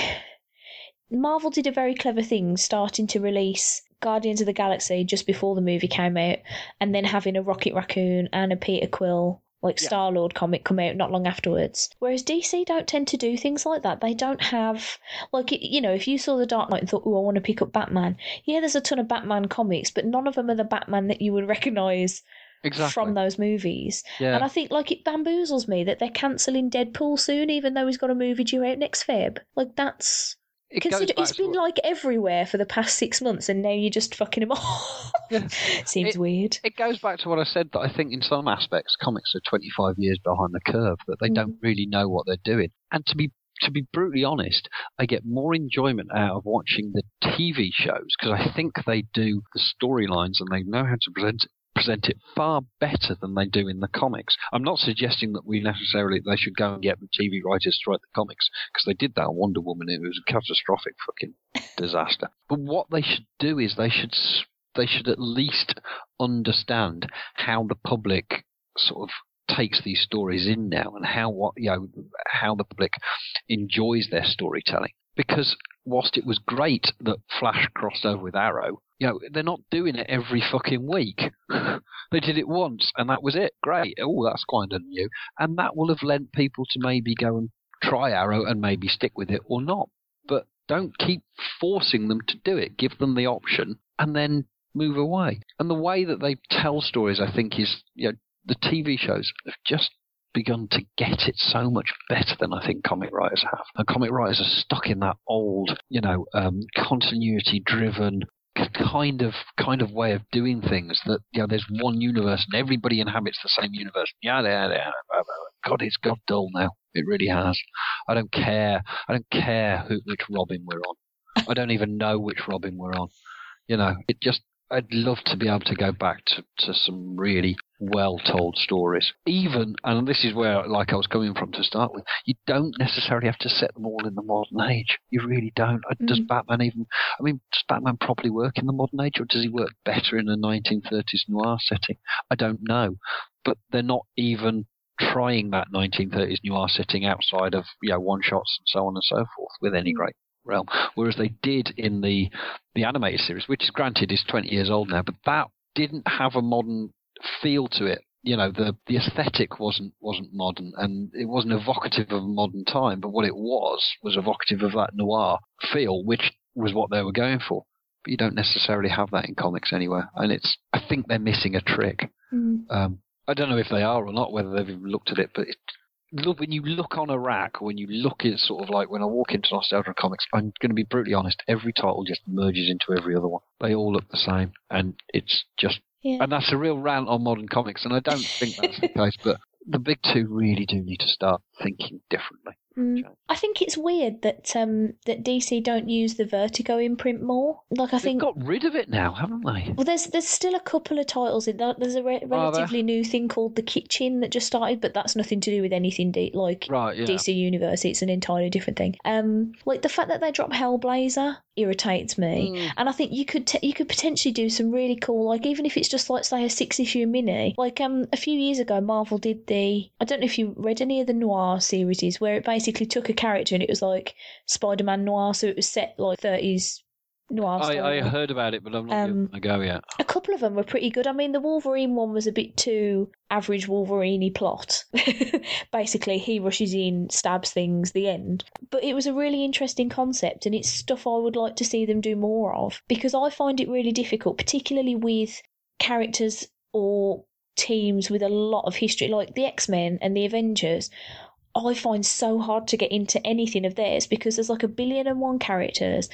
Marvel did a very clever thing starting to release Guardians of the Galaxy just before the movie came out, and then having a Rocket Raccoon and a Peter Quill, like Yeah. Star Lord comic come out not long afterwards. Whereas DC don't tend to do things like that. They don't have, like, you know, if you saw The Dark Knight and thought, oh, I want to pick up Batman, yeah, there's a ton of Batman comics, but none of them are the Batman that you would recognise Exactly. from those movies. yeah. And I think like it bamboozles me that they're cancelling Deadpool soon, even though he's got a movie due out next Feb. Like that's it consider it's been like everywhere for the past six months, and now you're just fucking him off. Yeah. Seems It- weird. it goes back to what I said that I think in some aspects comics are 25 years behind the curve that they don't mm. really know what they're doing. And to be to be brutally honest, I get more enjoyment out of watching the TV shows because I think they do the storylines and they know how to present present it far better than they do in the comics. I'm not suggesting that we necessarily they should go and get the TV writers to write the comics because they did that on Wonder Woman. It was a catastrophic fucking disaster. But what they should do is they should they should at least understand how the public sort of takes these stories in now and how what you know how the public enjoys their storytelling because whilst it was great that flash crossed over with arrow You know, they're not doing it every fucking week. they did it once, and that was it. Great. Oh, that's quite new, and that will have lent people to maybe go and try Arrow and maybe stick with it or not. But don't keep forcing them to do it. Give them the option, and then move away. And the way that they tell stories, I think, is you know the TV shows have just begun to get it so much better than I think comic writers have. And comic writers are stuck in that old, you know, um, continuity-driven kind of kind of way of doing things that you know there's one universe and everybody inhabits the same universe. Yeah yeah yeah god it's got dull now. It really has. I don't care. I don't care who, which robin we're on. I don't even know which robin we're on. You know it just I'd love to be able to go back to, to some really well told stories. Even, and this is where, like I was coming from to start with, you don't necessarily have to set them all in the modern age. You really don't. Mm. Does Batman even, I mean, does Batman properly work in the modern age or does he work better in a 1930s noir setting? I don't know. But they're not even trying that 1930s noir setting outside of you know one shots and so on and so forth with any mm. great realm, whereas they did in the the animated series, which is granted is 20 years old now, but that didn't have a modern feel to it. You know, the the aesthetic wasn't wasn't modern, and it wasn't evocative of a modern time. But what it was was evocative of that noir feel, which was what they were going for. But you don't necessarily have that in comics anywhere, and it's I think they're missing a trick. Mm. Um, I don't know if they are or not, whether they've even looked at it, but it, look when you look on a rack, when you look at sort of like when I walk into Nostalgia Comics, I'm going to be brutally honest. Every title just merges into every other one. They all look the same, and it's just yeah. and that's a real rant on modern comics. And I don't think that's the case, but the big two really do need to start thinking differently. Mm. I think it's weird that um, that DC don't use the Vertigo imprint more. Like I They've think got rid of it now, haven't they? Well, there's there's still a couple of titles in that. There's a re- relatively new thing called The Kitchen that just started, but that's nothing to do with anything de- like right, yeah. DC Universe. It's an entirely different thing. Um, like the fact that they drop Hellblazer irritates me, mm. and I think you could t- you could potentially do some really cool, like even if it's just like say a six issue mini. Like um a few years ago, Marvel did the I don't know if you read any of the noir series where it basically basically took a character and it was like Spider Man noir, so it was set like 30s noir. I, I heard about it, but I'm not um, go yet. A couple of them were pretty good. I mean, the Wolverine one was a bit too average Wolverine plot. basically, he rushes in, stabs things, the end. But it was a really interesting concept, and it's stuff I would like to see them do more of because I find it really difficult, particularly with characters or teams with a lot of history, like the X Men and the Avengers. I find so hard to get into anything of theirs because there's like a billion and one characters.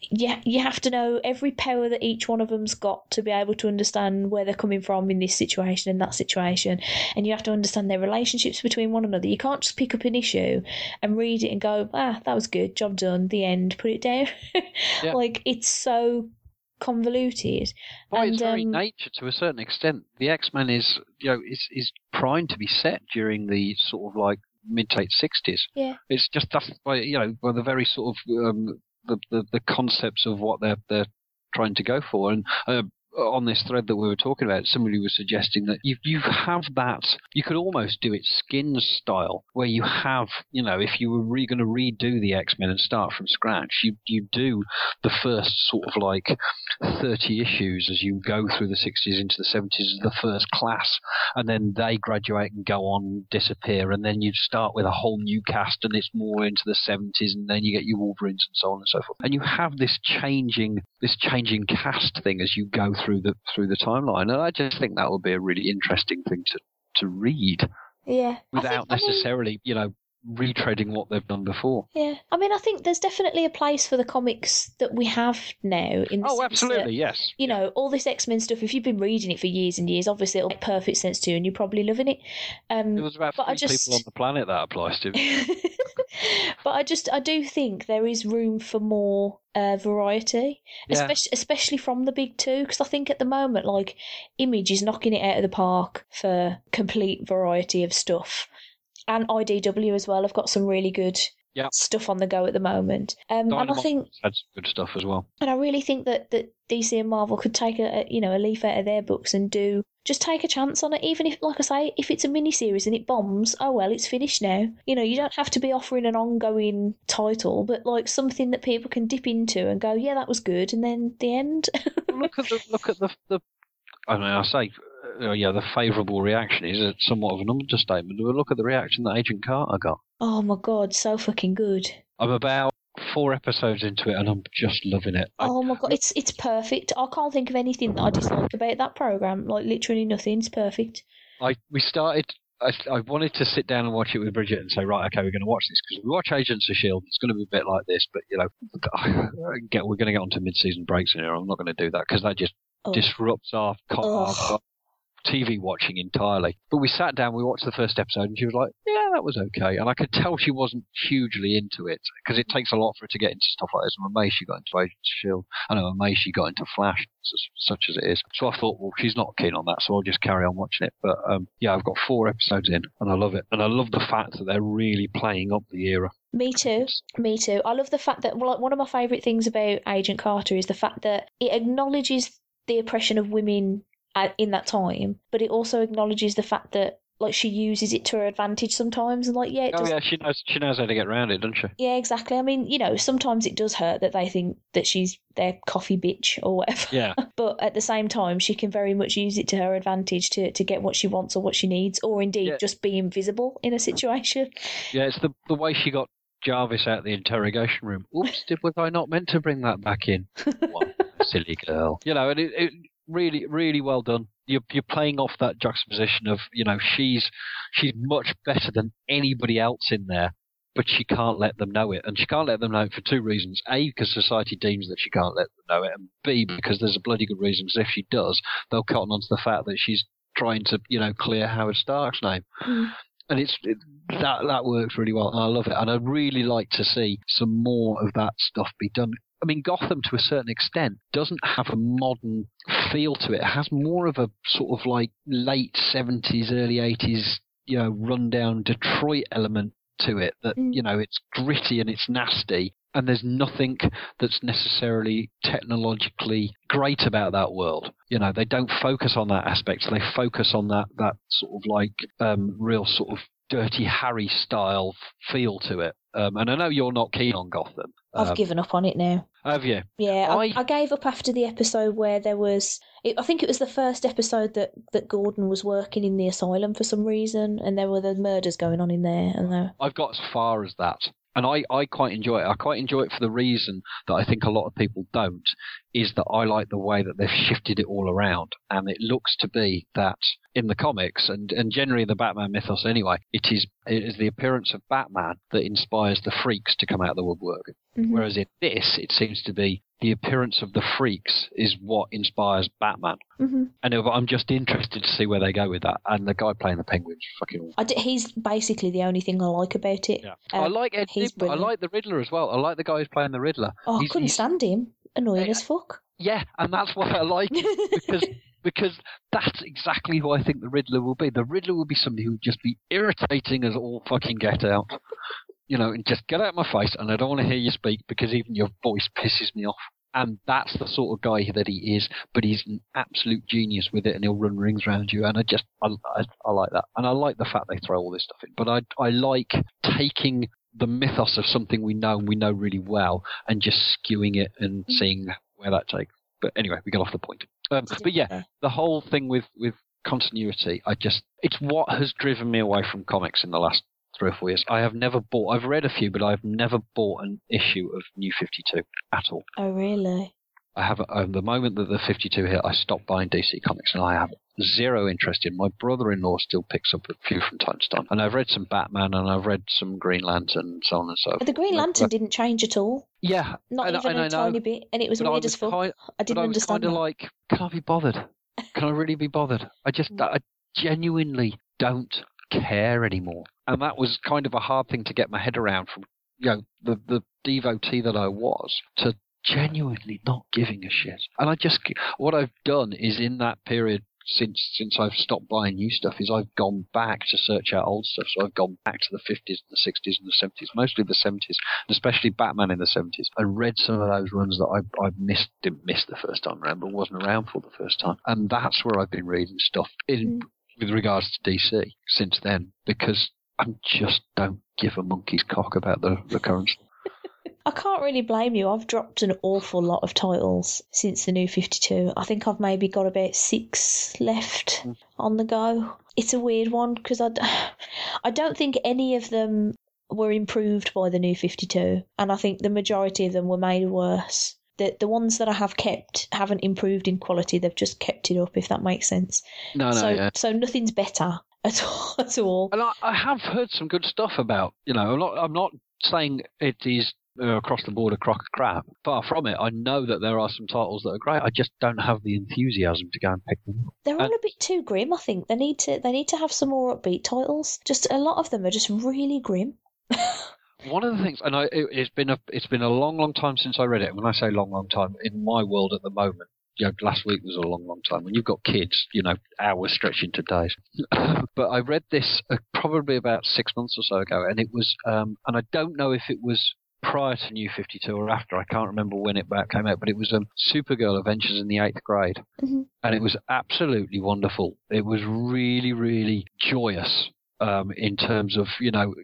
Yeah, you, you have to know every power that each one of them's got to be able to understand where they're coming from in this situation and that situation, and you have to understand their relationships between one another. You can't just pick up an issue and read it and go, ah, that was good, job done, the end, put it down. Yeah. like it's so convoluted. By and, its very um, nature, to a certain extent, the X Men is you know is is primed to be set during the sort of like mid to late sixties. Yeah, it's just that's by you know by the very sort of um, the, the the concepts of what they're they're trying to go for, and uh, on this thread that we were talking about, somebody was suggesting that you you have that you could almost do it skins style, where you have you know if you were re- going to redo the X Men and start from scratch, you you do the first sort of like thirty issues as you go through the sixties into the seventies as the first class, and then they graduate and go on disappear, and then you start with a whole new cast, and it's more into the seventies, and then you get your Wolverines and so on and so forth, and you have this changing this changing cast thing as you go through the through the timeline, and I just think that would be a really interesting thing to to read. Yeah, without think, necessarily, I mean, you know, retreading what they've done before. Yeah, I mean, I think there's definitely a place for the comics that we have now. In oh, absolutely, that, yes. You know, all this X Men stuff. If you've been reading it for years and years, obviously it'll make perfect sense to you, and you're probably loving it. Um, There's about three just... people on the planet that applies to. but I just, I do think there is room for more uh, variety, yeah. especially especially from the big two. Because I think at the moment, like Image is knocking it out of the park for complete variety of stuff and IDW as well. I've got some really good Yep. stuff on the go at the moment. Um, and I think that's good stuff as well. and I really think that, that DC and Marvel could take a, a you know a leaf out of their books and do just take a chance on it. Even if, like I say, if it's a mini series and it bombs, oh well, it's finished now. You know, you don't have to be offering an ongoing title, but like something that people can dip into and go, yeah, that was good, and then the end. look at the look at the the. I mean, I say, uh, yeah, the favourable reaction is somewhat of an understatement. But look at the reaction that Agent Carter got. oh my god, so fucking good. I'm about four episodes into it, and I'm just loving it. I, Oh my god, it's it's perfect. I can't think of anything that I dislike about that program. Like literally nothing. It's perfect. I we started. I, I wanted to sit down and watch it with Bridget and say, right, okay, we're going to watch this because we watch Agents of Shield. It's going to be a bit like this, but you know, get we're going to get onto mid-season breaks in here. I'm not going to do that because that just Oh. disrupts our, our TV watching entirely. But we sat down, we watched the first episode, and she was like, "Yeah, that was okay." And I could tell she wasn't hugely into it because it takes a lot for her to get into stuff like this. I'm amazed she got into Agents of Shield. I know, I'm amazed she got into Flash, such as it is. So I thought, well, she's not keen on that, so I'll just carry on watching it. But um, yeah, I've got four episodes in, and I love it, and I love the fact that they're really playing up the era. Me too. Me too. I love the fact that well, like, one of my favourite things about Agent Carter is the fact that it acknowledges the oppression of women at, in that time, but it also acknowledges the fact that like she uses it to her advantage sometimes, and like yeah, it Oh does. yeah, she knows she knows how to get around it, doesn't she? Yeah, exactly. I mean, you know, sometimes it does hurt that they think that she's their coffee bitch or whatever. Yeah. But at the same time, she can very much use it to her advantage to, to get what she wants or what she needs, or indeed Yeah. just be invisible in a situation. Yeah, it's the the way she got Jarvis out of the interrogation room. Oops, did was I not meant to bring that back in? What silly girl. You know, and it, it really, really well done. You're you're playing off that juxtaposition of you know she's she's much better than anybody else in there, but she can't let them know it, and she can't let them know it for two reasons: a because society deems that she can't let them know it, and b because there's a bloody good reason. Because if she does, they'll cotton on to the fact that she's trying to you know clear Howard Stark's name Mm. and it's it, that that works really well. And I love it, and I'd really like to see some more of that stuff be done. I mean, Gotham to a certain extent doesn't have a modern feel to it. It has more of a sort of like late seventies, early eighties, you know, rundown Detroit element to it. That Mm. you know, it's gritty and it's nasty. And there's nothing that's necessarily technologically great about that world. You know, they don't focus on that aspect. They focus on that that sort of like um, real sort of dirty Harry style feel to it. Um, and I know you're not keen on Gotham. I've Um, given up on it now. have you? Yeah, I, I- I gave up after the episode where there was. It, I think it was the first episode that, that Gordon was working in the asylum for some reason, and there were the murders going on in there, and there. I've got as far as that. And I, I quite enjoy it. I quite enjoy it for the reason that I think a lot of people don't, is that I like the way that they've shifted it all around. And it looks to be that in the comics and, and generally the Batman mythos anyway, it is it is the appearance of Batman that inspires the freaks to come out of the woodwork. Mhm. Whereas in this, it seems to be the appearance of the freaks is what inspires Batman. Mhm. And I'm just interested to see where they go with that. And the guy playing the penguin's fucking awesome. I d- he's basically the only thing I like about it. Yeah. Uh, I like Ed he's I like the Riddler as well. I like the guy who's playing the Riddler. Oh, I couldn't he's- stand him. Annoying Yeah. as fuck. Yeah, and that's why I like it because because that's exactly who I think the Riddler will be. The Riddler will be somebody who would just be irritating as all fucking get out. You know, and just get out of my face, and I don't want to hear you speak because even your voice pisses me off. And that's the sort of guy that he is, but he's an absolute genius with it, and he'll run rings around you. And I just, I, I, I like that, and I like the fact they throw all this stuff in. But I, I like taking the mythos of something we know and we know really well, and just skewing it and seeing where that takes. But anyway, we got off the point. Um, but yeah, the whole thing with with continuity, I just it's what has driven me away from comics in the last three or four years. I have never bought. I've read a few, but I've never bought an issue of New Fifty Two at all. Oh, really? I have um, the moment that the 52 hit, I stopped buying DC comics, and I have zero interest in. My brother-in-law still picks up a few from time to time, and I've read some Batman, and I've read some Green Lantern, and so on and so forth. But the Green Lantern didn't change at all. yeah, Not and, even and a I know, tiny bit, and it was weird was as fuck. kind- I didn't I was understand kind of like, can I be bothered? Can I really be bothered? I just, I genuinely don't care anymore, and that was kind of a hard thing to get my head around from, you know, the the devotee that I was to genuinely not giving a shit. And I just, what I've done is in that period since since I've stopped buying new stuff is I've gone back to search out old stuff. So I've gone back to the 50s, and the 60s, and the 70s, mostly the 70s, and especially Batman in the 70s, and read some of those runs that I I missed didn't miss the first time around, but wasn't around for the first time, and that's where I've been reading stuff in. Hmm. With regards to DC since then, because I just don't give a monkey's cock about the, the current I can't really blame you. I've dropped an awful lot of titles since the new 52. I think I've maybe got about six left mm. on the go. It's a weird one because I, I don't think any of them were improved by the new 52. And I think the majority of them were made worse. The, the ones that I have kept haven't improved in quality. They've just kept it up, if that makes sense. No, no, so, yeah. so nothing's better at all. At all. And I, I have heard some good stuff about. You know, I'm not, I'm not saying it is uh, across the board a crock of crap. Far from it. I know that there are some titles that are great. I just don't have the enthusiasm to go and pick them up. They're all a bit too grim. I think they need to they need to have some more upbeat titles. Just a lot of them are just really grim. One of the things, and I, it, has been a it's been a long, long time since I read it. When I say long, long time, in my world at the moment, you know, last week was a long, long time. When you've got kids, you know, hours stretch into days. but I read this uh, probably about six months or so ago, and it was, um, and I don't know if it was prior to New 52 or after. I can't remember when it came out, but it was um, Supergirl Adventures in the Eighth Grade. Mm-hmm. And it was absolutely wonderful. It was really, really joyous um, in terms of, you know,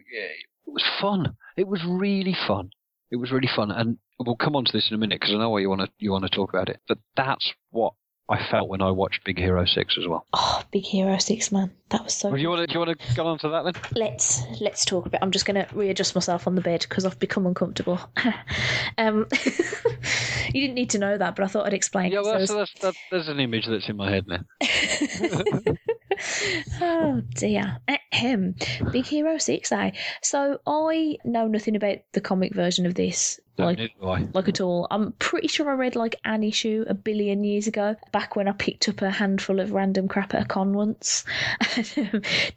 was fun. It was really fun. It was really fun. And we'll come on to this in a minute because I know why you want to you want to talk about it. But that's what I felt when I watched Big Hero Six as well. Oh, Big Hero Six, man, that was so. Well, do you want to do you want to go on to that then? Let's let's talk a bit. I'm just going to readjust myself on the bed because I've become uncomfortable. um, you didn't need to know that, but I thought I'd explain. Yeah, well, that's, that's, that's, there's an image that's in my head now. oh dear. Ahem. Big Hero 6, eh? So I know nothing about the comic version of this. Like, like at all. I'm pretty sure I read like an issue a billion years ago, back when I picked up a handful of random crap at a con once.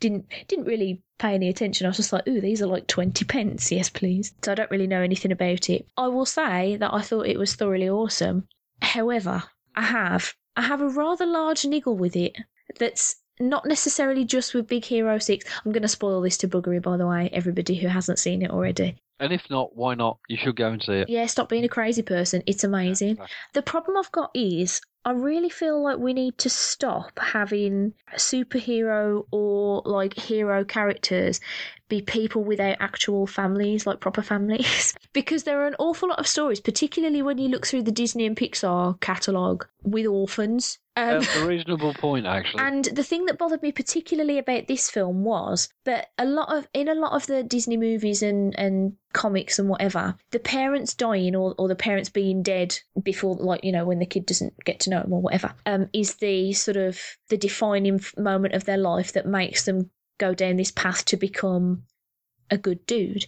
didn't didn't really pay any attention. I was just like, ooh, these are like 20 pence. Yes, please. So I don't really know anything about it. I will say that I thought it was thoroughly awesome. However, I have I have a rather large niggle with it that's not necessarily just with Big Hero 6. I'm going to spoil this to buggery, by the way, everybody who hasn't seen it already. And if not, why not? You should go and see it. Yeah, stop being a crazy person. It's amazing. Yeah, the problem I've got is I really feel like we need to stop having superhero or like hero characters be people without actual families, like proper families. because there are an awful lot of stories, particularly when you look through the Disney and Pixar catalogue, with orphans. Um, That's a reasonable point, actually. And the thing that bothered me particularly about this film was that a lot of in a lot of the Disney movies and and comics and whatever, the parents dying or, or the parents being dead before, like, you know, when the kid doesn't get to know them or whatever, um, is the sort of the defining moment of their life that makes them go down this path to become a good dude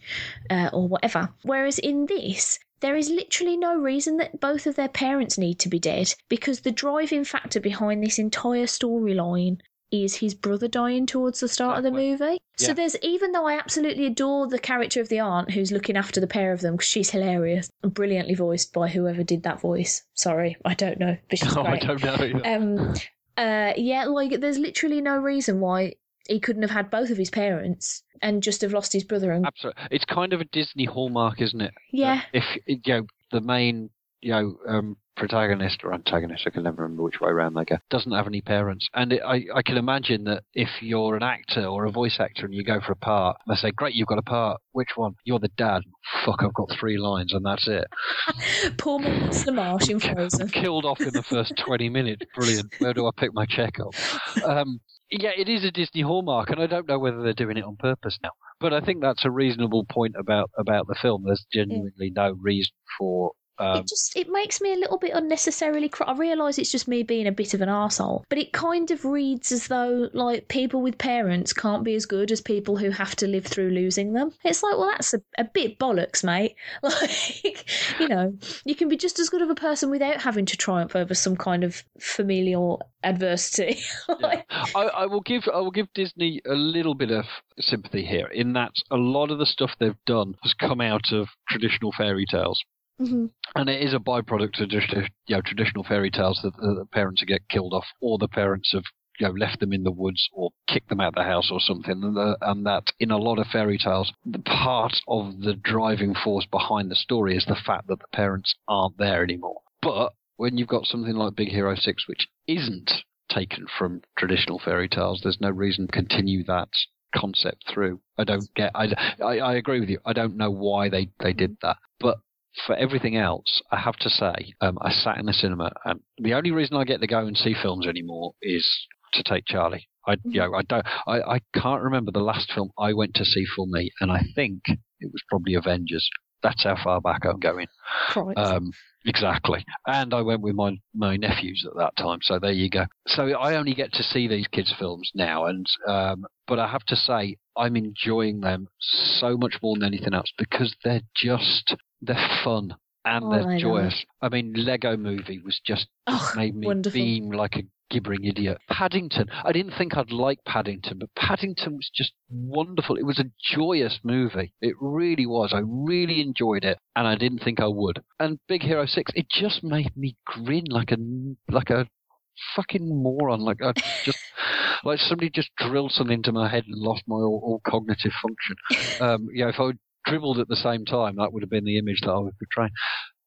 uh, or whatever. Whereas in this, there is literally no reason that both of their parents need to be dead because the driving factor behind this entire storyline is his brother dying towards the start of the movie. Yeah. So there's even though I absolutely adore the character of the aunt who's looking after the pair of them because she's hilarious and brilliantly voiced by whoever did that voice. Sorry, I don't know, but she's oh, great. I don't know. Um, uh, yeah, like there's literally no reason why he couldn't have had both of his parents and just have lost his brother. And absolutely, it's kind of a Disney hallmark, isn't it? Yeah. if you know the main you know, um, protagonist or antagonist, I can never remember which way around they go, doesn't have any parents. And it, I, I can imagine that if you're an actor or a voice actor and you go for a part, they say, Great, you've got a part. Which one? You're the dad. Fuck, I've got three lines and that's it. Poor Monster Marsh in Frozen. Killed off in the first 20 minutes. Brilliant. Where do I pick my check up? Um, yeah, it is a Disney hallmark, and I don't know whether they're doing it on purpose now. But I think that's a reasonable point about about the film. There's genuinely no reason for um, it just it makes me a little bit unnecessarily. Cr- I realise it's just me being a bit of an arsehole, but it kind of reads as though like people with parents can't be as good as people who have to live through losing them. It's like, well, that's a, a bit bollocks, mate. Like, you know, you can be just as good of a person without having to triumph over some kind of familial adversity. like, yeah. I, I will give I will give Disney a little bit of sympathy here in that a lot of the stuff they've done has come out of traditional fairy tales. Mm-hmm. And it is a byproduct of just, you know, traditional fairy tales that the parents get killed off, or the parents have you know, left them in the woods or kicked them out of the house or something. And, the, and, that in a lot of fairy tales, the part of the driving force behind the story is the fact that the parents aren't there anymore. But when you've got something like Big Hero 6, which isn't taken from traditional fairy tales, there's no reason to continue that concept through. I don't get. I, I, I agree with you. I don't know why they, they did that. But for everything else, I have to say, um, I sat in the cinema, and the only reason I get to go and see films anymore is to take Charlie. I, you know, I don't, I, I can't remember the last film I went to see for me, and I think it was probably Avengers. That's how far back I'm going. Um, exactly. And I went with my my nephews at that time, so there you go. So I only get to see these kids' films now, and um, but I have to say I'm enjoying them so much more than anything else because they're just they're fun and Oh, they're I know. joyous. I mean, Lego Movie was just, Oh, made me wonderful. beam like a gibbering idiot. Paddington, I didn't think I'd like Paddington, but Paddington was just wonderful. It was a joyous movie. It really was. I really enjoyed it, and I didn't think I would. And Big Hero Six, it just made me grin like a like a fucking moron. Like I just like somebody just drilled something into my head and lost my all, all cognitive function. Um, you know, if I would dribbled at the same time, that would have been the image that I was portraying.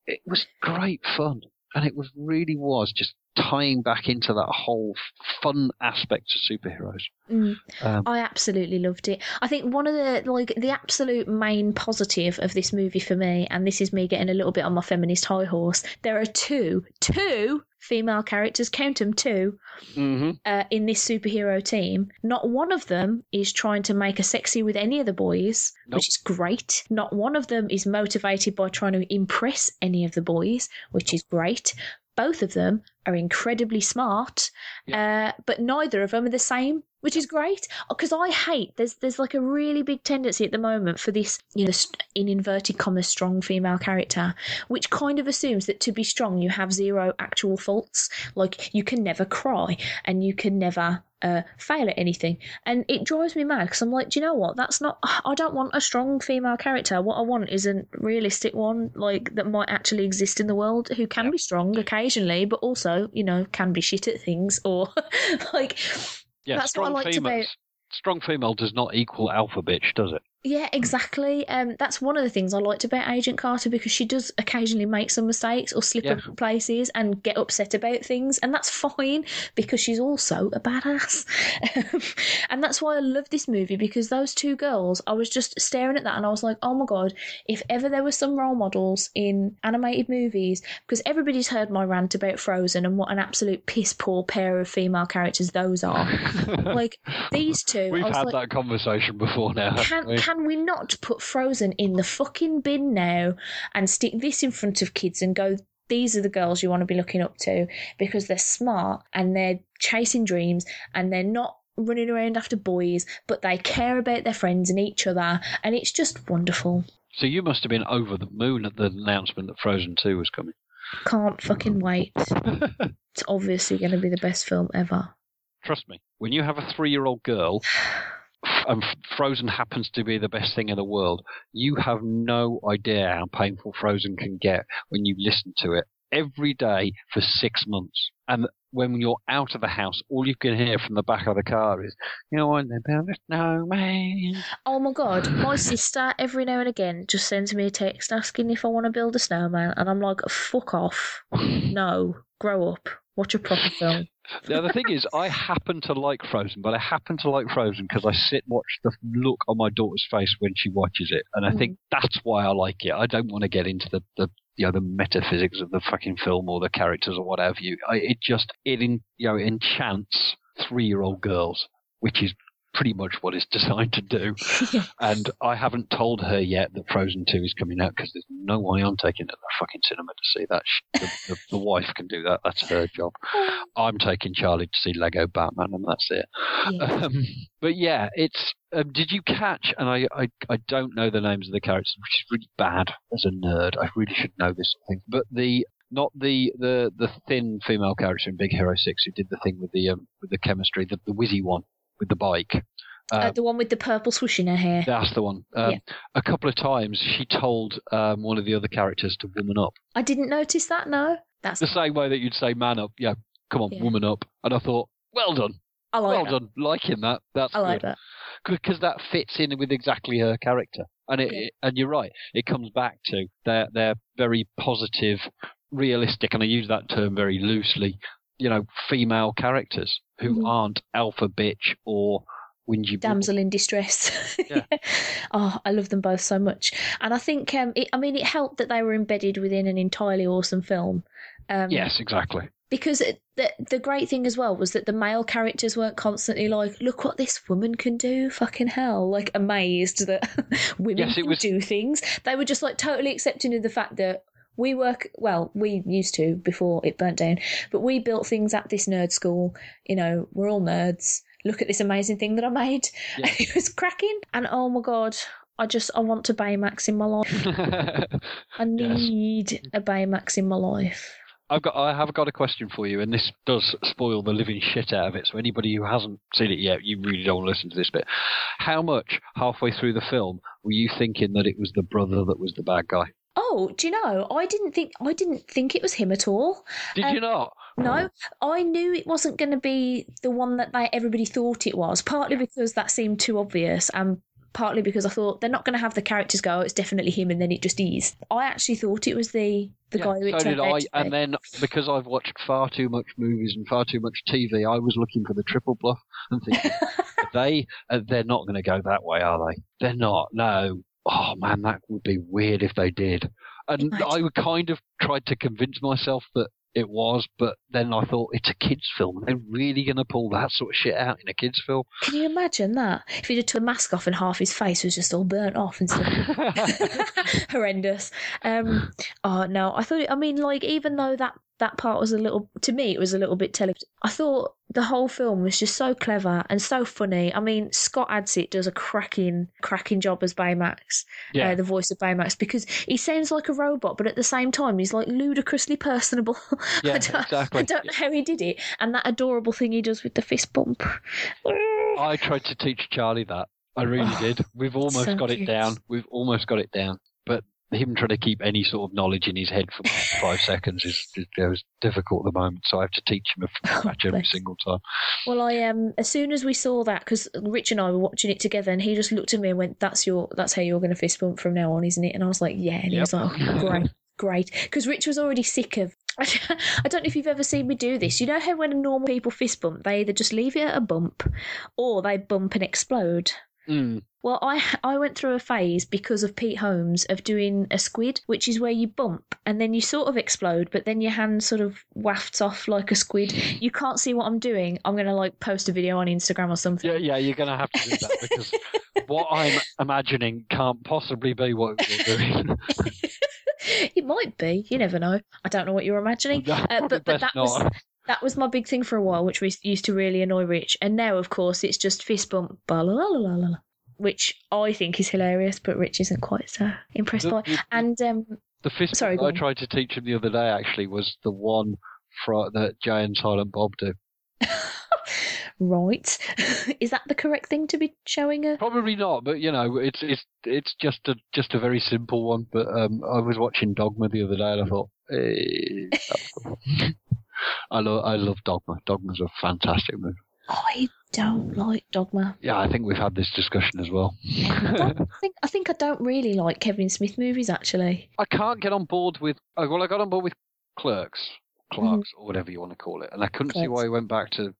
It was great fun, and it was really was just tying back into that whole fun aspect of superheroes. Mm. Um, I absolutely loved it. I think one of the like the absolute main positive of this movie for me, and this is me getting a little bit on my feminist high horse. There are two, two female characters, count them two, mm-hmm. uh, in this superhero team. Not one of them is trying to make a sexy with any of the boys, Nope. which is great. Not one of them is motivated by trying to impress any of the boys, which is great. Both of them are incredibly smart, uh, but neither of them are the same, which is great. Because I hate there's there's like a really big tendency at the moment for this, you know, in inverted commas, strong female character, which kind of assumes that to be strong you have zero actual faults. Like you can never cry and you can never uh, fail at anything, and it drives me mad because I'm like, do you know what? That's not. I don't want a strong female character. What I want is a realistic one, like that might actually exist in the world, who can be strong occasionally, but also, you know, can be shit at things or like. Yeah, That's what I female. about- Strong female does not equal alpha bitch, does it? Yeah, exactly. Um, that's one of the things I liked about Agent Carter because she does occasionally make some mistakes or slip Yeah. up places and get upset about things, and that's fine because she's also a badass. and that's why I love this movie because those two girls, I was just staring at that and I was like, oh my god, if ever there were some role models in animated movies, because everybody's heard my rant about Frozen and what an absolute piss poor pair of female characters those are. like these two, We've had like, that conversation before now. can? Can we not put Frozen in the fucking bin now and stick this in front of kids and go? These are the girls you want to be looking up to because they're smart and they're chasing dreams and they're not running around after boys, but they care about their friends and each other, and it's just wonderful. So you must have been over the moon at the announcement that Frozen 2 was coming. Can't fucking wait. It's obviously going to be the best film ever. Trust me, when you have a three year old girl and Frozen happens to be the best thing in the world, you have no idea how painful Frozen can get when you listen to it every day for six months. And when you're out of the house, all you can hear from the back of the car is, you know, they build a snowman. Oh my god, my sister every now and again just sends me a text asking if I want to build a snowman, and I'm like, fuck off. No, grow up. Watch a proper film. Now, the thing is, I happen to like Frozen, but I happen to like Frozen because I sit and watch the look on my daughter's face when she watches it, and I think mm. that's why I like it. I don't want to get into the, the you know the metaphysics of the fucking film or the characters or whatever you. I, it just it in, you know enchants three year old girls, which is pretty much what it's designed to do. And I haven't told her yet that Frozen 2 is coming out because there's no way I'm taking her to the fucking cinema to see that. The, the, the wife can do that. That's her job. I'm taking Charlie to see Lego Batman, and that's it. Um, but yeah, it's. Um, did you catch? And I, I, I don't know the names of the characters, which is really bad as a nerd. I really should know this thing. But the not the the the thin female character in Big Hero Six who did the thing with the um, with the chemistry, the the whizzy one with the bike. Uh, the one with the purple swoosh in her hair. That's the one. Um, Yeah. A couple of times she told um, one of the other characters to woman up. I didn't notice that. No, that's The same way that you'd say man up. Yeah, come on, Yeah. woman up. And I thought, well done. I like that. well that. done, liking that. That's I like good that. because that fits in with exactly her character. And it, Yeah. it- and you're right. It comes back to they're they're very positive, realistic, and I use that term very loosely. You know, female characters who Mhm. aren't alpha bitch or whingy. damsel in distress. Yeah. oh, I love them both so much, and I think um, it, I mean it helped that they were embedded within an entirely awesome film. Um, Yes, exactly. because it, the the great thing as well was that the male characters weren't constantly like, "Look what this woman can do!" Fucking hell, like amazed that women Yes, can was- do things. They were just like totally accepting of the fact that. We work well. We used to before it burnt down, but we built things at this nerd school. You know, we're all nerds. Look at this amazing thing that I made. Yeah. it was cracking. And oh my god, I just I want a Baymax in my life. I Yes. need a Baymax in my life. I've got, I have got a question for you, and this does spoil the living shit out of it. So anybody who hasn't seen it yet, you really don't want to listen to this bit. How much halfway through the film were you thinking that it was the brother that was the bad guy? Oh, do you know? I didn't think I didn't think it was him at all. Did Um, you not? No, I knew it wasn't going to be the one that they everybody thought it was. Partly because that seemed too obvious, and partly because I thought they're not going to have the characters go. "Oh, It's definitely him, and then it just is. I actually thought it was the the Yeah, guy who it so did I. And then because I've watched far too much movies and far too much TV, I was looking for the triple bluff and thinking they uh, they're not going to go that way, are they? They're not. No. Oh man, that would be weird if they did. And Imagine. I would kind of tried to convince myself that it was, but then I thought it's a kids' film. They're really going to pull that sort of shit out in a kids' film. Can you imagine that? If he just took the mask off and half his face was just all burnt off and stuff. horrendous. Um, oh no, I thought. It, I mean, like even though that that part was a little to me, it was a little bit tele. I thought the whole film was just so clever and so funny. I mean, Scott Adsit does a cracking cracking job as Baymax, yeah, uh, the voice of Baymax, because he sounds like a robot, but at the same time, he's like ludicrously personable. yeah, I don't, exactly. I don't know how he did it, and that adorable thing he does with the fist bump. I tried to teach Charlie that. I really Oh, did. We've almost so got it down. We've almost got it down. Him trying to keep any sort of knowledge in his head for five seconds is, is, is difficult at the moment. So I have to teach him a Oh, every single time. Well, I um, as soon as we saw that, because Rich and I were watching it together, and he just looked at me and went, "That's your, that's how you're going to fist bump from now on, isn't it?" And I was like, "Yeah," and he was like, oh, "Great, great," because Rich was already sick of. I don't know if you've ever seen me do this. You know how when normal people fist bump, they either just leave it at a bump, or they bump and explode. Mm. Well, I I went through a phase because of Pete Holmes of doing a squid, which is where you bump and then you sort of explode, but then your hand sort of wafts off like a squid. You can't see what I'm doing. I'm gonna like post a video on Instagram or something. Yeah, yeah, you're going to have to do that because what I'm imagining can't possibly be what you're doing. it might be. You never know. I don't know what you're imagining. No, Uh, but but that was not. That was my big thing for a while, which was, used to really annoy Rich. And now, of course, it's just fist bump, which I think is hilarious, but Rich isn't quite so impressed The, by. the, And um, the fist sorry, I tried to teach him the other day actually was the one that Jay and Silent Bob do. right, is that the correct thing to be showing her? Probably not, but you know, it's it's it's just a just a very simple one. But um, I was watching Dogma the other day, and I thought, eh. I love I love Dogma. Dogma's a fantastic movie. I don't like Dogma. Yeah, I think we've had this discussion as well. I think I think I don't really like Kevin Smith movies actually. I can't get on board with. oh, Well, I got on board with Clerks, Clarks, or whatever you want to call it, and I couldn't see Mm-hmm. Why he went back to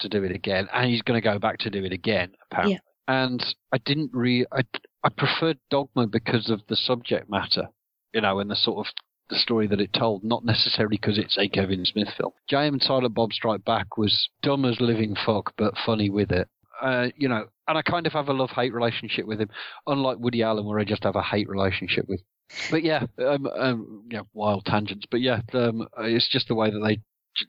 to do it again, and he's going to go back to do it again apparently. Yeah. And I didn't re. I I preferred Dogma because of the subject matter, you know, and the sort of the story that it told, not necessarily because it's a Kevin Smith film. And Silent Bob Strike Back was dumb as living fuck, but funny with it. Uh, you know, and I kind of have a love hate relationship with him, unlike Woody Allen, where I just have a hate relationship with. But yeah, um, um, yeah, wild tangents. But yeah, um, it's just the way that they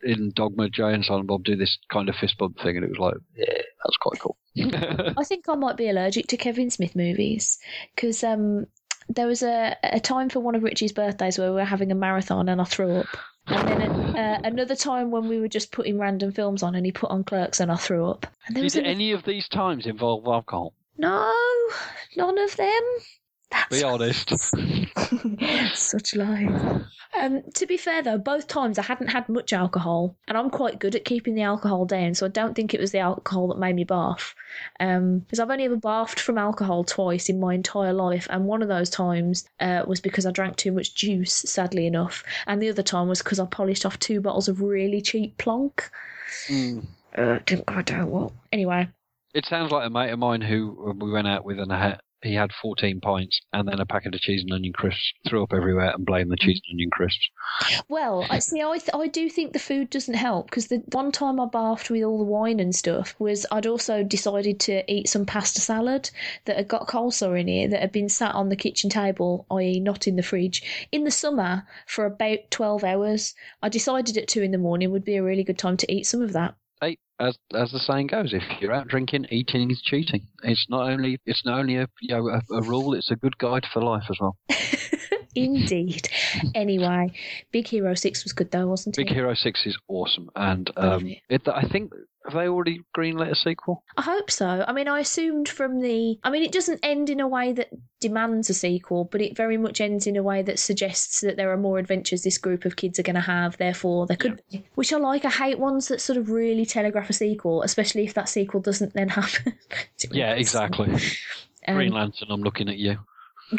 in Dogma, Jay and Silent Bob do this kind of fist bump thing, and it was like, yeah, that's quite cool. I think I might be allergic to Kevin Smith movies because um, there was a, a time for one of Richie's birthdays where we were having a marathon and I threw up. And then uh, another time when we were just putting random films on and he put on Clerks and I threw up. And there was Did another- any of these times involve alcohol? no, none of them. Be honest. Such lies. Um, to be fair though, both times I hadn't had much alcohol, and I'm quite good at keeping the alcohol down, so I don't think it was the alcohol that made me barf. Because I've only ever barfed from alcohol twice in my entire life, and one of those times uh, was because I drank too much juice, sadly enough, and the other time was because I polished off two bottles of really cheap plonk. Mm. Uh, didn't go down well. Anyway, It sounds like a mate of mine who uh, we went out with and I he had 14 pints and then a packet of cheese and onion crisps, threw up everywhere and blamed the cheese and onion crisps. Well, I see. I th- I do think the food doesn't help because the one time I bathed with all the wine and stuff was I'd also decided to eat some pasta salad that had got coleslaw in it that had been sat on the kitchen table, i.e., not in the fridge, in the summer for about twelve hours. I decided at two in the morning would be a really good time to eat some of that. As as the saying goes, if you're out drinking, eating is cheating. It's not only it's not only a you know a, a rule; it's a good guide for life as well. Indeed. anyway, Big Hero Six was good though, wasn't Big it? Big Hero Six is awesome, and um, it. it, I think have they already greenlit a sequel? I hope so. I mean, I assumed from the. I mean, it doesn't end in a way that demands a sequel, but it very much ends in a way that suggests that there are more adventures this group of kids are going to have, therefore, there could be. Which I like. I hate ones that sort of really telegraph a sequel, especially if that sequel doesn't then happen. Yeah, exactly. Um, Green Lantern, I'm looking at you.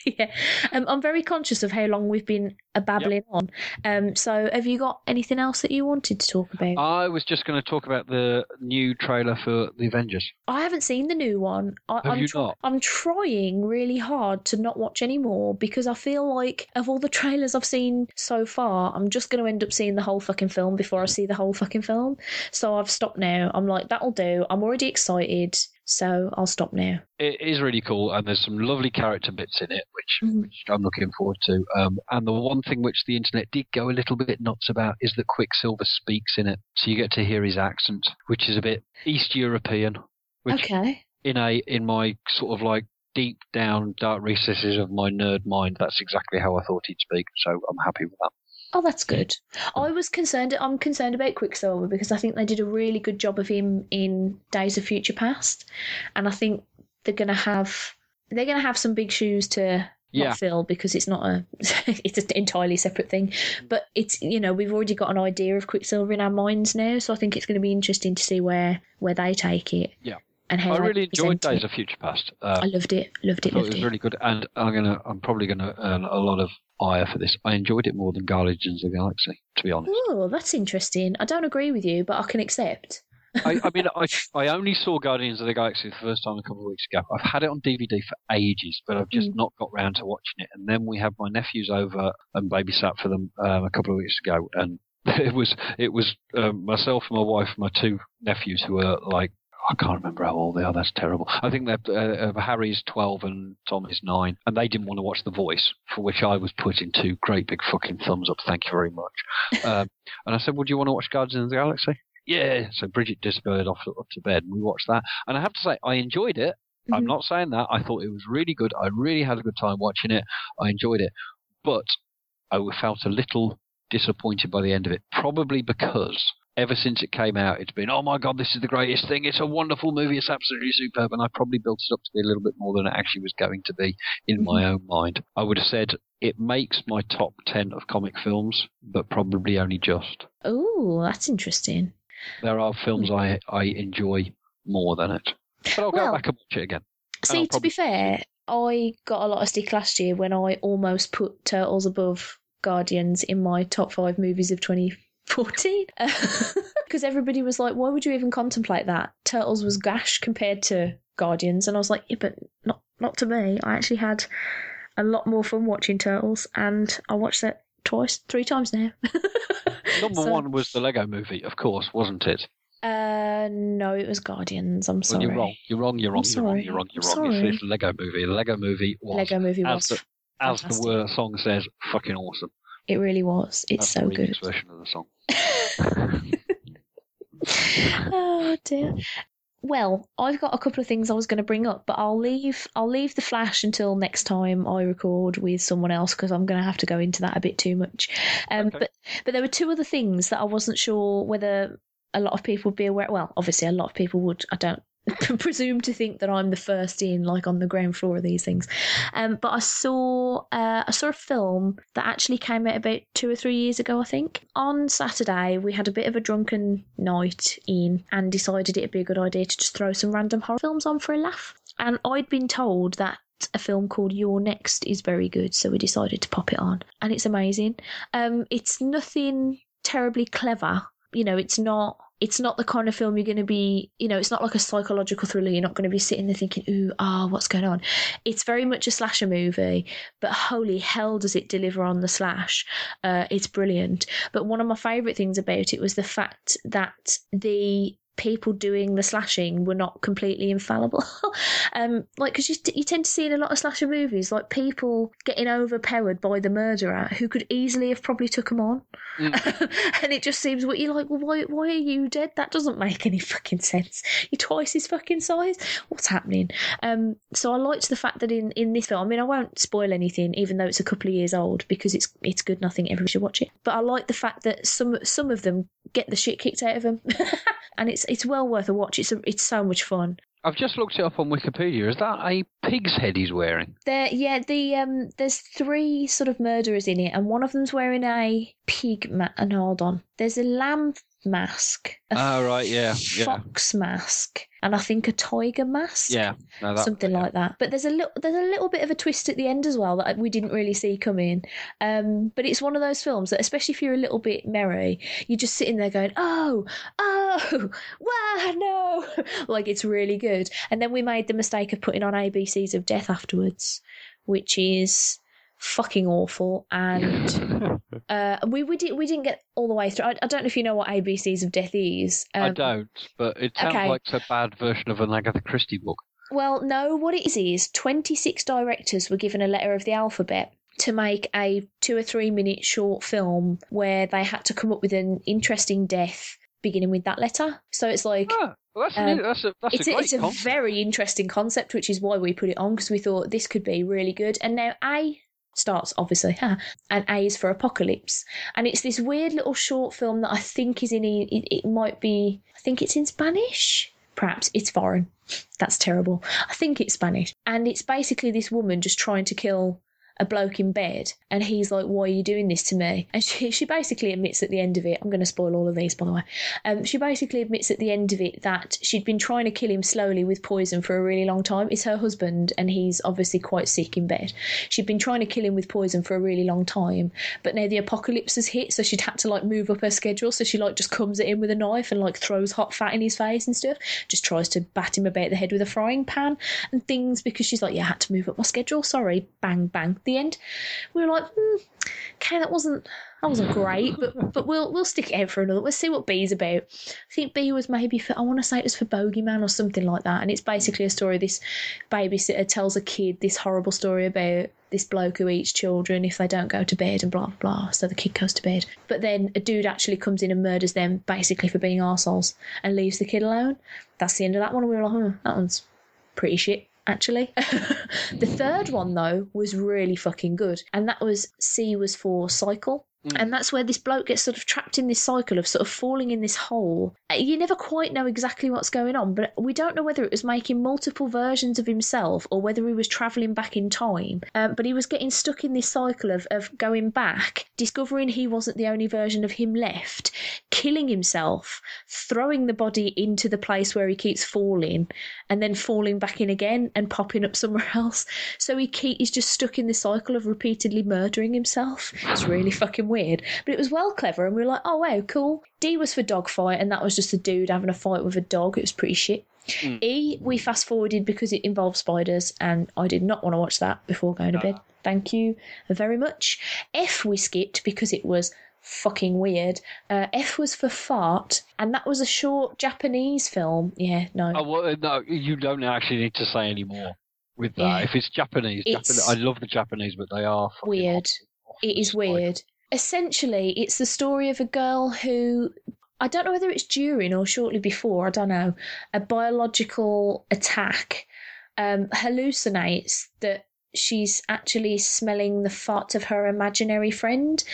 yeah. Um, I'm very conscious of how long we've been uh, babbling on. Um, so, have you got anything else that you wanted to talk about? I was just going to talk about the new trailer for the Avengers. I haven't seen the new one. I, Have I'm you tr- not? I'm trying really hard to not watch any more because I feel like of all the trailers I've seen so far, I'm just going to end up seeing the whole fucking film before I see the whole fucking film. So I've stopped now. I'm like, that'll do. I'm already excited, so I'll stop now. It is really cool, and there's some lovely character bits in it, which, Mhm. which I'm looking forward to. Um, and the one thing which the internet did go a little bit nuts about is that Quicksilver speaks in it, so you get to hear his accent, which is a bit East European, which Okay. in a in my sort of like deep down dark recesses of my nerd mind, that's exactly how I thought he'd speak. So I'm happy with that. Oh, that's good. I was concerned. I'm concerned about Quicksilver because I think they did a really good job of him in Days of Future Past, and I think they're gonna have they're gonna have some big shoes to Yeah. fill because it's not a it's an entirely separate thing. But it's you know we've already got an idea of Quicksilver in our minds now, so I think it's going to be interesting to see where where they take it. Yeah. And how I really enjoyed Days it. of Future Past. Uh, I loved it. Loved it. thought it was it. really good, and I'm gonna, I'm probably gonna earn a lot of ire for this. I enjoyed it more than Guardians of the Galaxy, to be honest. Oh, that's interesting. I don't agree with you, but I can accept. I, I mean, I, I only saw Guardians of the Galaxy the first time a couple of weeks ago. I've had it on DVD for ages, but I've just Mm. not got round to watching it. And then we had my nephews over and babysat for them um, a couple of weeks ago, and it was it was um, myself my wife, my two nephews who were like. I can't remember how old they are. That's terrible. I think they're uh, uh, Harry's twelve and Tom is nine, and they didn't want to watch The Voice, for which I was putting two great big fucking thumbs up. Thank you very much. um, and I said, "Would you want to watch Guardians of the Galaxy?" Yeah. So Bridget disappeared off, off to bed, and we watched that. And I have to say, I enjoyed it. I'm Mhm. not saying that. I thought it was really good. I really had a good time watching it. I enjoyed it, but I felt a little disappointed by the end of it. Probably because ever since it came out, it's been, oh my god, this is the greatest thing. It's a wonderful movie. It's absolutely superb. And I probably built it up to be a little bit more than it actually was going to be in mm-hmm. my own mind. I would have said it makes my top ten of comic films, but probably only just. Oh, that's interesting. There are films mm. I I enjoy more than it, but I'll Well- go back and watch it again. See, I'll to be fair, I got a lot of stick last year when I almost put Turtles above Guardians in my top five movies of 2014. Because everybody was like, why would you even contemplate that? Turtles was gash compared to Guardians. And I was like, yeah, but not, not to me. I actually had a lot more fun watching Turtles, and I watched that twice, three times now. Number So- one was the Lego Movie, of course, wasn't it? Uh, no, it was Guardians. I'm Well, sorry. you're wrong. You're wrong. You're wrong. You're wrong. You're wrong. You're wrong. sorry. It's, Lego Movie. The Lego Movie was, Lego movie as was. the, as the word song says, fucking awesome. It really was. It's That's so the good. version of the song. oh dear. Well, I've got a couple of things I was going to bring up, but I'll leave. I'll leave the flash until next time I record with someone else because I'm going to have to go into that a bit too much. Um, Okay. But but there were two other things that I wasn't sure whether a lot of people would be aware. Well, obviously a lot of people would. I don't presume to think that I'm the first in, like on the ground floor of these things. Um, but I saw uh, I saw a film that actually came out about two or three years ago, I think. On Saturday, we had a bit of a drunken night in and decided it'd be a good idea to just throw some random horror films on for a laugh. And I'd been told that a film called You're Next is very good, so we decided to pop it on, and it's amazing. Um, it's nothing terribly clever. You know, it's not it's not the kind of film you're going to be, you know, it's not like a psychological thriller. You're not going to be sitting there thinking, ooh, ah, oh, what's going on? It's very much a slasher movie, but holy hell does it deliver on the slash. Uh, it's brilliant. But one of my favourite things about it was the fact that the people doing the slashing were not completely infallible. um, like, because you, you tend to see in a lot of slasher movies, like people getting overpowered by the murderer who could easily have probably took them on. Mm. and it just seems what you're like, well, why, why are you dead? That doesn't make any fucking sense. You're twice his fucking size. What's happening? Um, so I liked the fact that in, in this film, I mean, I won't spoil anything, even though it's a couple of years old, because it's it's good. Nothing everyone should watch it. But I like the fact that some some of them get the shit kicked out of them, and it's it's well worth a watch. It's a, it's so much fun. I've just looked it up on Wikipedia. Is that a pig's head he's wearing? There, yeah. The um, there's three sort of murderers in it, and one of them's wearing a pig. Ma- and hold on, there's a lamb mask. Oh, right, yeah, yeah. Fox mask, and I think a tiger mask. Yeah, no, that, something yeah. like that. But there's a little there's a little bit of a twist at the end as well that we didn't really see coming. Um, but it's one of those films that, especially if you're a little bit merry, you're just sitting there going, "Oh, oh, wow, no!" like it's really good. And then we made the mistake of putting on ABCs of Death afterwards, which is fucking awful and uh, we we, did, we didn't get all the way through I, I, don't know if you know what abcs of death is um, i don't but it sounds okay. like a bad version of an agatha christie book well no what it is is 26 directors were given a letter of the alphabet to make a two or three minute short film where they had to come up with an interesting death beginning with that letter so it's like ah. Well, that's, um, that's a, that's it's a, it's a very interesting concept, which is why we put it on because we thought this could be really good. And now, A, starts obviously and A is for apocalypse. And it's this weird little short film that I think is in it, it might be I think it's in Spanish? Perhaps it's foreign. That's terrible. I think it's Spanish. And it's basically this woman just trying to kill a bloke in bed and he's like why are you doing this to me? And she, she basically admits at the end of it i'm going to spoil all of these by the way. Um, she basically admits at the end of it that she'd been trying to kill him slowly with poison for a really long time. It's her husband and he's obviously quite sick in bed. She'd been trying to kill him with poison for a really long time but now the apocalypse has hit so she'd had to like move up her schedule. So she like just comes at him with a knife and like throws hot fat in his face and stuff just tries to bat him about the head with a frying pan and things because she's like yeah i had to move up my schedule. Sorry. Bang bang the end. We were like, mm, okay, that wasn't that wasn't great, but but we'll we'll stick it out for another. We'll see what B's about. I think B was maybe for I want to say it was for Bogeyman or something like that, and it's basically a story. This babysitter tells a kid this horrible story about this bloke who eats children if they don't go to bed and blah blah blah. So the kid goes to bed, but then a dude actually comes in and murders them basically for being arseholes and leaves the kid alone. That's the end of that one. We were like, oh, that one's pretty shit actually. the third one, though, was really fucking good. And that was C was for cycle. Mm. And that's where this bloke gets sort of trapped in this cycle of sort of falling in this hole. Uh, you never quite know exactly what's going on, but we don't know whether it was making multiple versions of himself or whether he was travelling back in time. Um, but he was getting stuck in this cycle of, of going back, discovering he wasn't the only version of him left, killing himself, throwing the body into the place where he keeps falling, and then falling back in again and popping up somewhere else. So he keep, he's just stuck in this cycle of repeatedly murdering himself. It's really fucking weird. But it was well clever, and we were like, oh, wow, cool. D was for dogfight, and that was just a dude having a fight with a dog. It was pretty shit. Mm. E, we fast forwarded because it involved spiders, and I did not want to watch that before going to bed. Thank you very much. F, we skipped because it was fucking weird. Uh, F was for fart, and that was a short Japanese film. Yeah, no. Oh, well, no, you don't actually need to say any more with that. Yeah. If it's Japanese, it's Japanese, I love the Japanese, but they are weird. It is weird essentially, it's the story of a girl who I don't know whether it's during or shortly before, I don't know, a biological attack um, hallucinates that she's actually smelling the fart of her imaginary friend.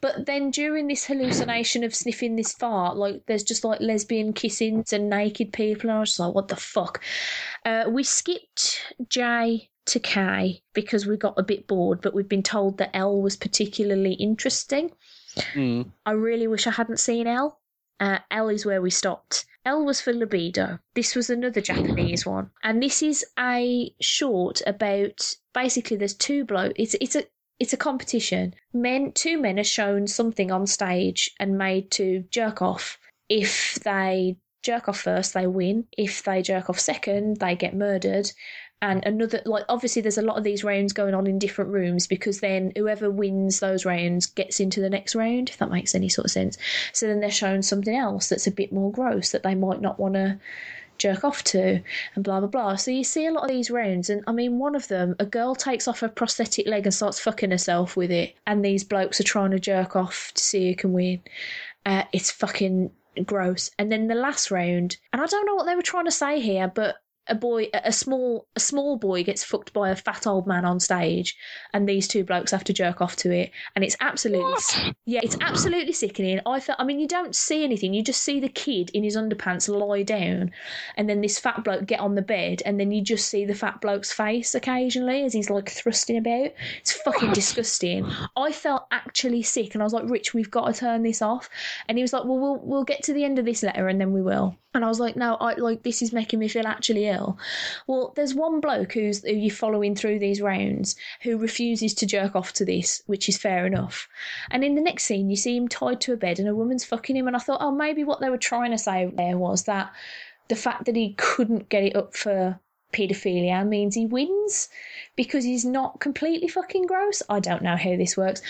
But then during this hallucination of sniffing this fart, like there's just like lesbian kissings and naked people, and I was like, what the fuck? Uh, we skipped J to K because we got a bit bored, but we've been told that L was particularly interesting. Mm. I really wish I hadn't seen L. Uh, L is where we stopped. L was for libido. This was another Japanese one, and this is a short about basically there's two blokes. It's it's a it's a competition. Men, two men are shown something on stage and made to jerk off. If they jerk off first, they win. If they jerk off second, they get murdered and another like obviously there's a lot of these rounds going on in different rooms because then whoever wins those rounds gets into the next round if that makes any sort of sense. So then they're shown something else that's a bit more gross that they might not want to jerk off to and blah blah blah. So you see a lot of these rounds and i mean one of them a girl takes off her prosthetic leg and starts fucking herself with it and these blokes are trying to jerk off to see who can win. Uh, it's fucking gross. And then the last round and i don't know what they were trying to say here but a boy a small a small boy gets fucked by a fat old man on stage and these two blokes have to jerk off to it. And it's absolutely What? yeah it's absolutely sickening. I felt i mean you don't see anything. You just see the kid in his underpants lie down and then this fat bloke get on the bed and then you just see the fat bloke's face occasionally as he's like thrusting about. It's fucking What? disgusting. I felt actually sick and i was like rich we've got to turn this off. And he was like well we'll we'll get to the end of this letter and then we will and I was like, no, I like this is making me feel actually ill. Well, there's one bloke who's who you're following through these rounds who refuses to jerk off to this, which is fair enough. And in the next scene, you see him tied to a bed and a woman's fucking him. And I thought, oh, maybe what they were trying to say there was that the fact that he couldn't get it up for paedophilia means he wins because he's not completely fucking gross. I don't know how this works.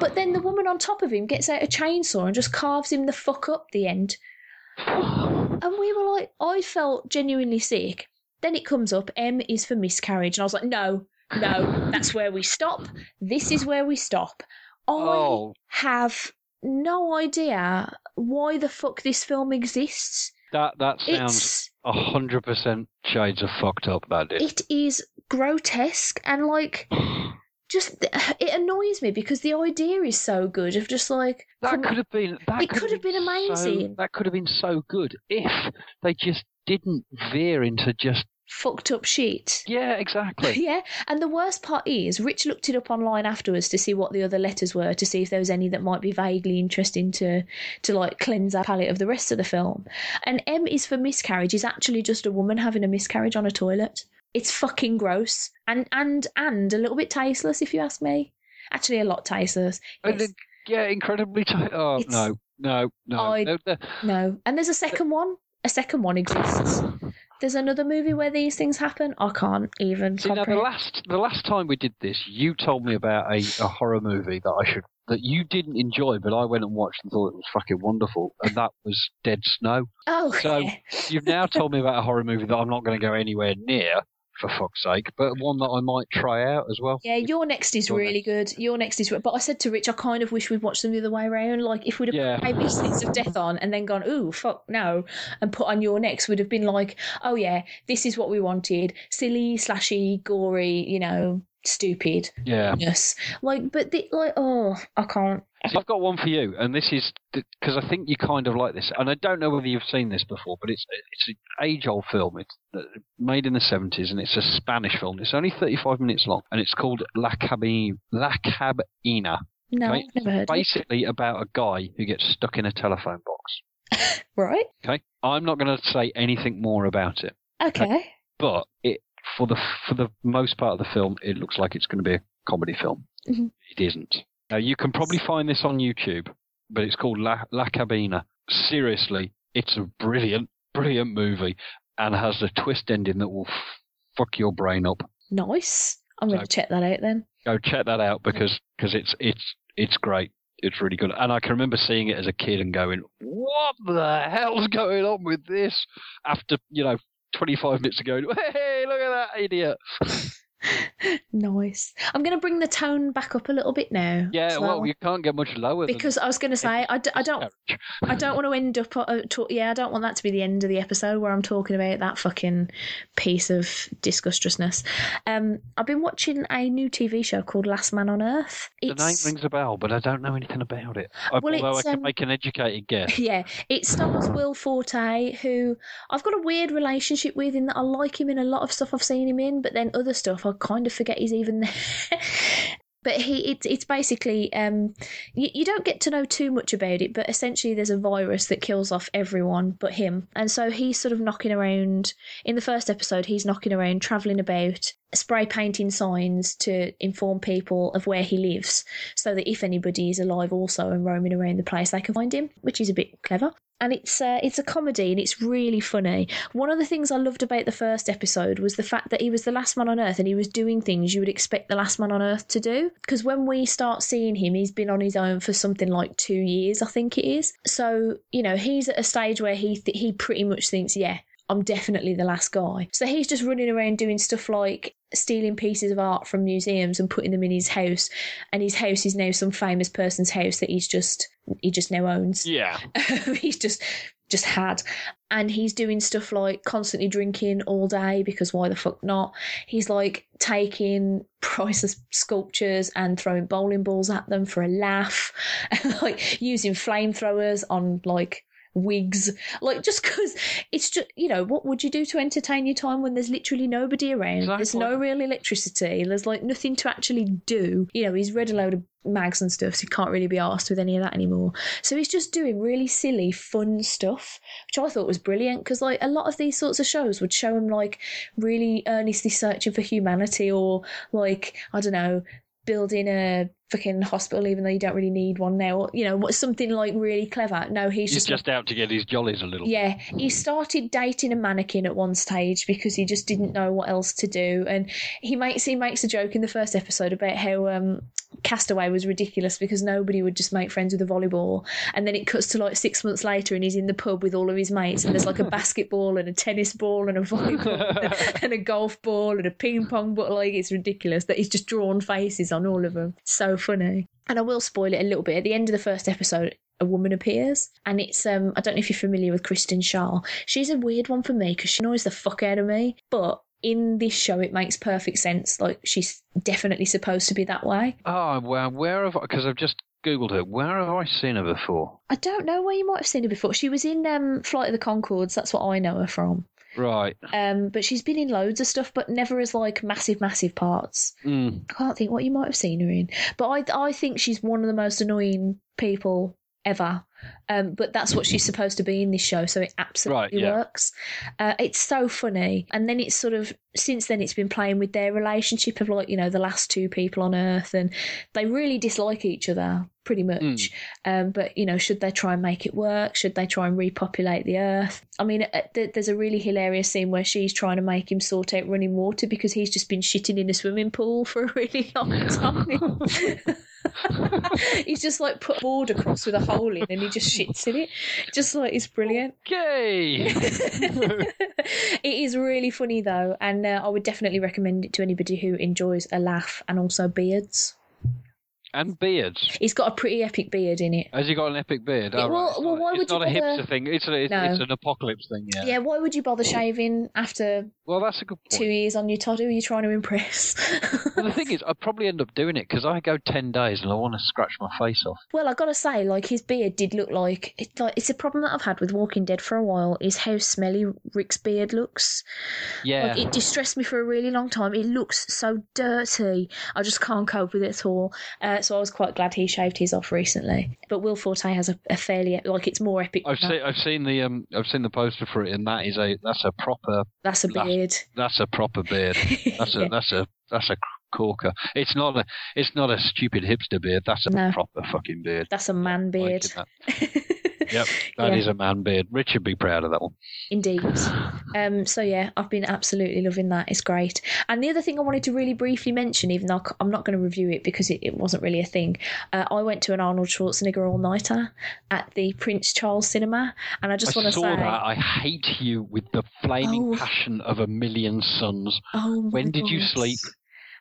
But then the woman on top of him gets out a chainsaw and just carves him the fuck up the end. And we were like, I felt genuinely sick. Then it comes up, M is for miscarriage. And I was like, no, no, that's where we stop. This is where we stop. I Oh. have no idea why the fuck this film exists. That that sounds a hundred percent shades of fucked up. That did. it is grotesque and like just it annoys me because the idea is so good of just like That could have been. That It could have been so- amazing. that could have been so good if they just didn't veer into just. fucked up shit. Yeah, exactly. Yeah, and the worst part is, Rich looked it up online afterwards to see what the other letters were, to see if there was any that might be vaguely interesting to to like cleanse our palate of the rest of the film. And M is for miscarriage is actually just a woman having a miscarriage on a toilet. It's fucking gross and and and a little bit tasteless, if you ask me. Actually, a lot tasteless. And then, yeah, incredibly. T- oh It's- no, no, no. I- no, no. No, and there's a second one. A second one exists. There's another movie where these things happen. I can't even See, now the last the last time we did this, you told me about a, a horror movie that I should that you didn't enjoy, but I went and watched and thought it was fucking wonderful, and that was Dead Snow. Oh, So- yeah. You've now told me about a horror movie that I'm not going to go anywhere near, for fuck's sake, but one that I might try out as well. Yeah, you're next is Your really good. You're next is, but I said to Rich, I kind of wish we'd watched them the other way around. Like if we'd have Yeah. put maybe Six of Death on and then gone, ooh, fuck no, and put on you're next, would have been like, oh yeah, this is what we wanted: silly, slashy, gory, you know, stupid. Yeah. Yes, like, but the, like, oh, I can't. So I've got one for you, and this is because I think you kind of like this, and I don't know whether you've seen this before, but it's it's an age-old film. It's uh, made in the seventies, and it's a Spanish film. It's only thirty-five minutes long, and it's called La Cabina. La Cabina. No, Okay. I've never heard. of it. Basically, about a guy who gets stuck in a telephone box. Right? Okay, I'm not going to say anything more about it, Okay. but it for the for the most part of the film, it looks like it's going to be a comedy film. Mhm. It isn't. Now you can probably find this on YouTube, but it's called La, La Cabina. Seriously, it's a brilliant, brilliant movie, and has a twist ending that will f- fuck your brain up. Nice. I'm going to check that out then. Go check that out because cause it's it's it's great. It's really good, and I can remember seeing it as a kid and going, "What the hell's going on with this?" After you know, 25 minutes ago, hey, look at that idiot. nice. I'm going to bring the tone back up a little bit now. Yeah, as well, you can't get much lower than because I was going to say I, d- I don't I don't want to end up uh, talk, yeah I don't want that to be the end of the episode where I'm talking about that fucking piece of disgustousness. Um, I've been watching a new TV show called Last Man on Earth. The name rings a bell, but I don't know anything about it. I- Well, Although I can um, make an educated guess. Yeah, it stars Will Forte, who I've got a weird relationship with in that I like him in a lot of stuff I've seen him in, but then other stuff I kind of forget he's even there. but he, it's it's basically um, you, you don't get to know too much about it, but essentially there's a virus that kills off everyone but him, and so he's sort of knocking around. In the first episode, he's knocking around, traveling about, spray painting signs to inform people of where he lives, so that if anybody is alive also and roaming around the place, they can find him, which is a bit clever. And it's uh, it's a comedy and it's really funny. One of the things I loved about the first episode was the fact that he was the last man on Earth and he was doing things you would expect the last man on Earth to do. Because when we start seeing him, he's been on his own for something like two years, I think it is. So you know he's at a stage where he th- he pretty much thinks, yeah, I'm definitely the last guy. So he's just running around doing stuff like stealing pieces of art from museums and putting them in his house. And his house is now some famous person's house that he's just he just now owns. Yeah. Um, he's just just had. And he's doing stuff like constantly drinking all day because why the fuck not? He's like taking priceless sculptures and throwing bowling balls at them for a laugh, and like using flamethrowers on like wigs. Like just because it's just you know what would you do to entertain your time when there's literally nobody around? There's no real electricity. There's like nothing to actually do. You know he's read a load of mags and stuff so he can't really be asked with any of that anymore. So he's just doing really silly fun stuff which i thought was brilliant because like a lot of these sorts of shows would show him like really earnestly searching for humanity or like i don't know building a fucking hospital even though you don't really need one now or you know what something like really clever no he's, He's just just out to get his jollies a little. yeah, he started dating a mannequin at one stage because he just didn't know what else to do, and he makes he makes a joke in the first episode about how um, Castaway was ridiculous because nobody would just make friends with a volleyball, and then it cuts to like six months later, and he's in the pub with all of his mates, and there's like a basketball and a tennis ball and a volleyball and a golf ball and a ping pong ball. Like it's ridiculous that he's just drawn faces on all of them. So funny. And I will spoil it a little bit. At the end of the first episode, a woman appears, and it's um I don't know if you're familiar with Kristen Schaal. She's a weird one for me because she annoys the fuck out of me, but. In this show, it makes perfect sense. Like she's definitely supposed to be that way. Oh, well, where have I, because I've just Googled her, where have I seen her before? I don't know where you might have seen her before. She was in um, Flight of the Conchords. That's what I know her from. Right. Um, but she's been in loads of stuff, but never as like massive, massive parts. Mm. I can't think what you might have seen her in, but I I think she's one of the most annoying people ever. Um, but that's what she's supposed to be in this show, so it absolutely yeah. works. Uh, it's so funny, and then it's sort of since then it's been playing with their relationship of like you know the last two people on Earth, and they really dislike each other pretty much. Um, but you know, should they try and make it work? Should they try and repopulate the Earth? I mean, uh, th- there's a really hilarious scene where she's trying to make him sort out running water because he's just been shitting in a swimming pool for a really long time. he's just like put a board across with a hole in and he just shits in it. Just like it's brilliant. Okay. it is really funny though, and uh, I would definitely recommend it to anybody who enjoys a laugh and also beards. and beards. He's got a pretty epic beard in it. Has he got an epic beard? Oh, well- right. Well, why it's would you not a bother- hipster thing. It's, a, it's, No. it's an apocalypse thing, yeah. Yeah, why would you bother shaving after Well, that's a good two years on your Todd? Who are you trying to impress? Well, the thing is, I'd probably end up doing it because I go 10 days and I want to scratch my face off. well, I gotta say, like his beard did look like it. Like it's a problem that I've had with Walking Dead for a while. Is how smelly Rick's beard looks. Yeah. Like it distressed me for a really long time. It looks so dirty. I just can't cope with it at all. Uh, so I was quite glad he shaved his off recently. But Will Forte has a, a fairly like it's more epic. I've than that. seen I've seen the um I've seen the poster for it and that is a that's a proper That's a that's- beard. that's a proper beard. That's a that's a that's a corker. It's not a it's not a stupid hipster beard. That's a No. proper fucking beard. That's a man beard. That. Yep, that is a man beard. Richard be proud of that one. Indeed. Um, so yeah, I've been absolutely loving that. It's great. And the other thing I wanted to really briefly mention, even though I'm not going to review it because it, it wasn't really a thing, uh, I went to an Arnold Schwarzenegger all nighter at the Prince Charles Cinema, and I just want to say, that. I hate you with the flaming Oh. passion of a million suns. oh, my When did you sleep?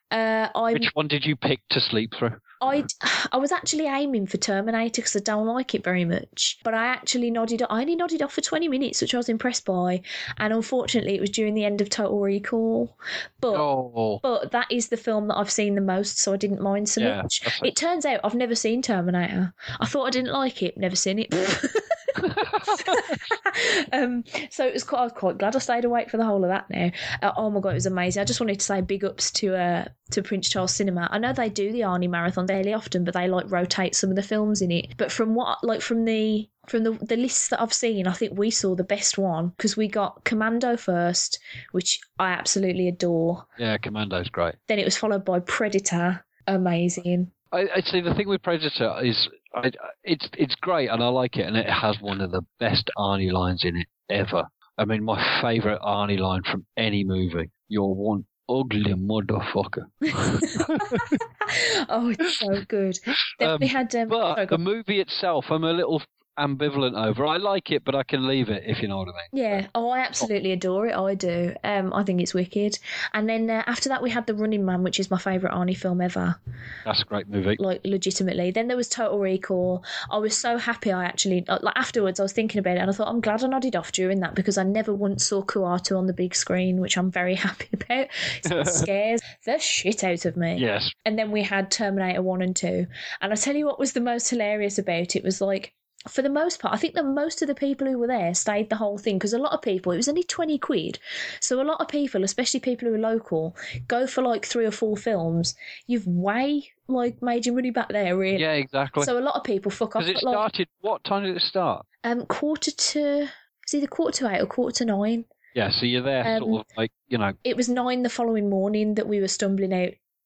Uh, I Which one did you pick to sleep through? I I was actually aiming for Terminator because I don't like it very much, but I actually nodded. I only nodded off for twenty minutes, which I was impressed by, and unfortunately, it was during the end of Total Recall. But Oh, but that is the film that I've seen the most, so I didn't mind so Yeah, much. It turns out I've never seen Terminator. I thought I didn't like it, never seen it. um, so it was quite, I was quite glad I stayed awake for the whole of that. Now, uh, oh my god, it was amazing. I just wanted to say big ups to uh, to Prince Charles Cinema. I know they do the Arnie Marathon fairly often, but they like rotate some of the films in it. But from what like from the from the the lists that I've seen, I think we saw the best one because we got Commando first, which I absolutely adore. yeah, Commando's great. Then it was followed by Predator, amazing. I, I see the thing with Predator is I, it's it's great and I like it and it has one of the best Arnie lines in it ever. I mean, my favourite Arnie line from any movie. You're one ugly motherfucker. oh, it's so good. Then Um, we had um, But sorry, the movie itself, I'm a little ambivalent over. I like it, but I can leave it if you know what I mean. Yeah, oh, I absolutely adore it. I do. Um, I think it's wicked. And then uh, after that, we had The Running Man, which is my favourite Arnie film ever. That's a great movie. Like legitimately. Then there was Total Recall. I was so happy. I actually uh, like afterwards. I was thinking about it, and I thought I'm glad I nodded off during that because I never once saw Kuato on the big screen, which I'm very happy about. It scares the shit out of me. Yes. And then we had Terminator 1 and 2. And I tell you what was the most hilarious about it was like, for the most part, I think that most of the people who were there stayed the whole thing because a lot of people, it was only 20 quid. So a lot of people, especially people who are local, go for like three or four films. You've way like made your money back there, really. Yeah, exactly. So a lot of people fuck off Because it like started. What time did it start? um, quarter to, it's either quarter to eight or quarter to nine. Yeah, so you're there, Um, sort of like you know. it was nine the following morning that we were stumbling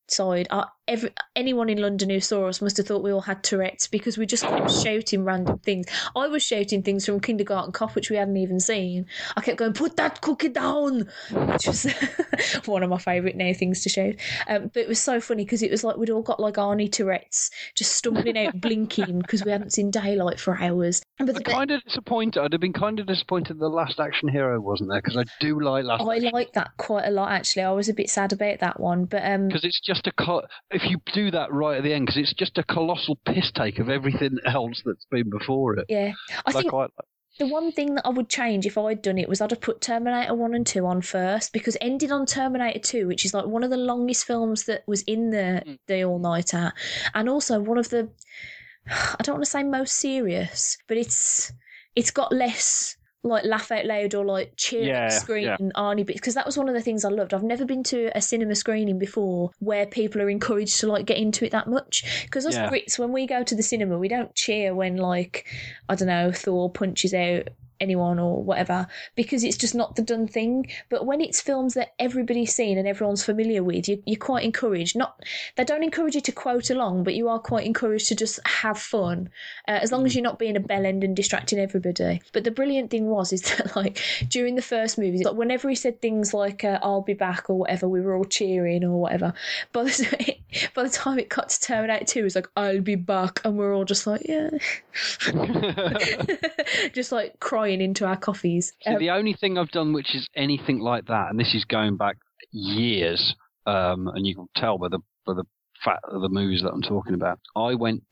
outside. Uh, every anyone in London who saw us must have thought we all had Tourette's because we just kept shouting random things. I was shouting things from Kindergarten Cop, which we hadn't even seen. I kept going, "Put that cookie down," which was one of my favourite now things to shout. Um, but it was so funny because it was like we'd all got like Arnie Tourette's, just stumbling out, blinking because we hadn't seen daylight for hours. But I'm the, kind of disappointed. I'd have been kind of disappointed the last action hero wasn't there because I do like last. I like that quite a lot actually. I was a bit sad about that one, but um, because it's just a co- if you do that right at the end because it's just a colossal piss take of everything else that's been before it. yeah, I think quite like- The one thing that I would change if I'd done it was I'd have put Terminator 1 and 2 on first because ending on Terminator 2, which is like one of the longest films that was in the, Mm. the All Nighter, and also one of the, I don't want to say most serious, but it's it's got less like laugh out loud or like cheer Yeah, screen yeah. Arnie bits because that was one of the things I loved. I've never been to a cinema screening before where people are encouraged to like get into it that much because us Yeah. Brits when we go to the cinema we don't cheer when like I don't know Thor punches out anyone or whatever because it's just not the done thing. But when it's films that everybody's seen and everyone's familiar with you, you're quite encouraged. Not they don't encourage you to quote along but you are quite encouraged to just have fun uh, as long as you're not being a bell end and distracting everybody. But the brilliant thing was is that like during the first movie like whenever he said things like uh, i'll be back or whatever we were all cheering or whatever by the, by the time it got to terminator 2 it was like i'll be back and we're all just like yeah. Just like crying into our coffees Um, the only thing I've done which is anything like that, and this is going back years, um, and you can tell by the by the fact of the movies that I'm talking about. I went,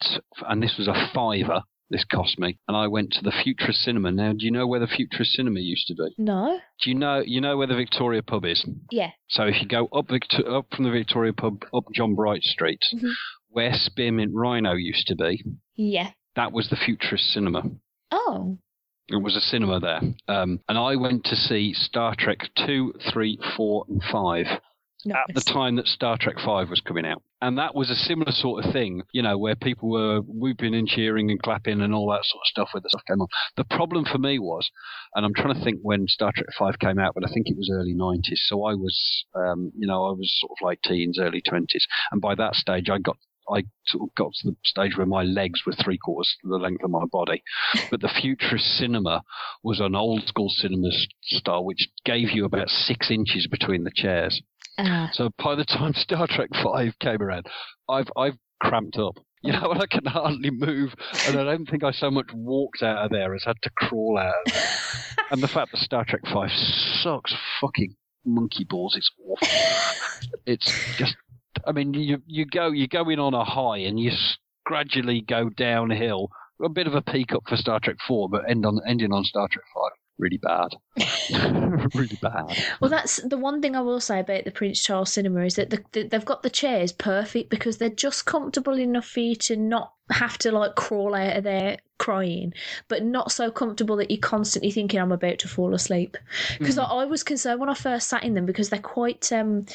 and this was a fiver. This cost me, and I went to the Futurist Cinema. Now, do you know where the Futurist Cinema used to be? no Do you know you know where the Victoria Pub is? yeah So if you go up Victor- up from the Victoria Pub up John Bright Street, Mhm. where Spearmint Rhino used to be, yeah that was the Futurist Cinema. oh It was a cinema there. Um, and I went to see Star Trek 2, 3, 4, and 5 no at the time that Star Trek 5 was coming out. And that was a similar sort of thing, you know, where people were whooping and cheering and clapping and all that sort of stuff when the stuff came on. The problem for me was, and I'm trying to think when Star Trek 5 came out, but I think it was early 90s. So I was, um, you know, I was sort of like teens, early 20s. And by that stage, I got I sort of got to the stage where my legs were three quarters the length of my body. But the futurist cinema was an old school cinema style, which gave you about six inches between the chairs. Ah. So by the time Star Trek Five came around, I've I've cramped up. You know, and I can hardly move, and I don't think I so much walked out of there as had to crawl out. Of there. And the fact that Star Trek Five sucks fucking monkey balls, it's awful. It's just I mean, you you go you go in on a high and you gradually go downhill. A bit of a peak up for Star Trek Four, but end on ending on Star Trek Five really bad. really bad. Well, that's the one thing I will say about the Prince Charles Cinema is that the, the, they've got the chairs perfect because they're just comfortable enough for you to not have to like crawl out of there crying, but not so comfortable that you're constantly thinking I'm about to fall asleep. Because mm. I, I, was concerned when I first sat in them because they're quite um,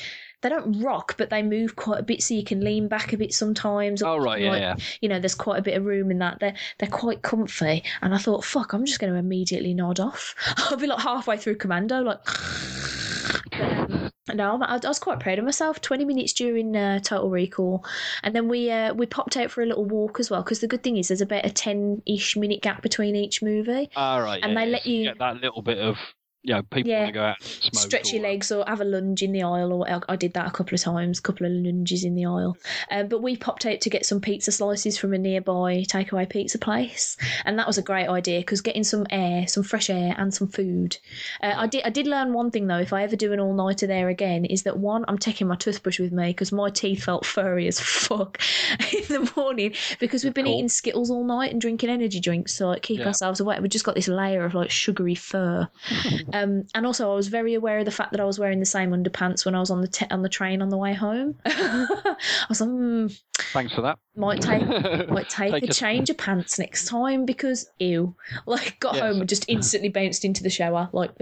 they don't rock, but they move quite a bit, so you can lean back a bit sometimes. Oh right, yeah, like, yeah. You know, there's quite a bit of room in that. They're they're quite comfy, and I thought, fuck, I'm just going to immediately nod off. I'll be like halfway through Commando, like. No, I, was quite proud of myself. Twenty minutes during uh, Total Recall, and then we uh, we popped out for a little walk as well. Because the good thing is, there's about a ten-ish minute gap between each movie. All right, and yeah, they yeah. let you get that little bit of you know, people yeah. want to go out and smoke. Stretch your legs or have a lunge in the aisle, or I did that a couple of times, a couple of lunges in the aisle. Um, but we popped out to get some pizza slices from a nearby takeaway pizza place, and that was a great idea because getting some air, some fresh air, and some food. Uh, I did. I did learn one thing though. If I ever do an all nighter there again, is that one, I'm taking my toothbrush with me because my teeth felt furry as fuck in the morning because we've been cool. eating Skittles all night and drinking energy drinks, so like, keep yeah. ourselves awake. We've just got this layer of like sugary fur. Um, and also, I was very aware of the fact that I was wearing the same underpants when I was on the te- on the train on the way home. I was like, mm, thanks for that. Might take might take, take a, a change of pants next time because ew. Like got yes. home and just instantly bounced into the shower. Like,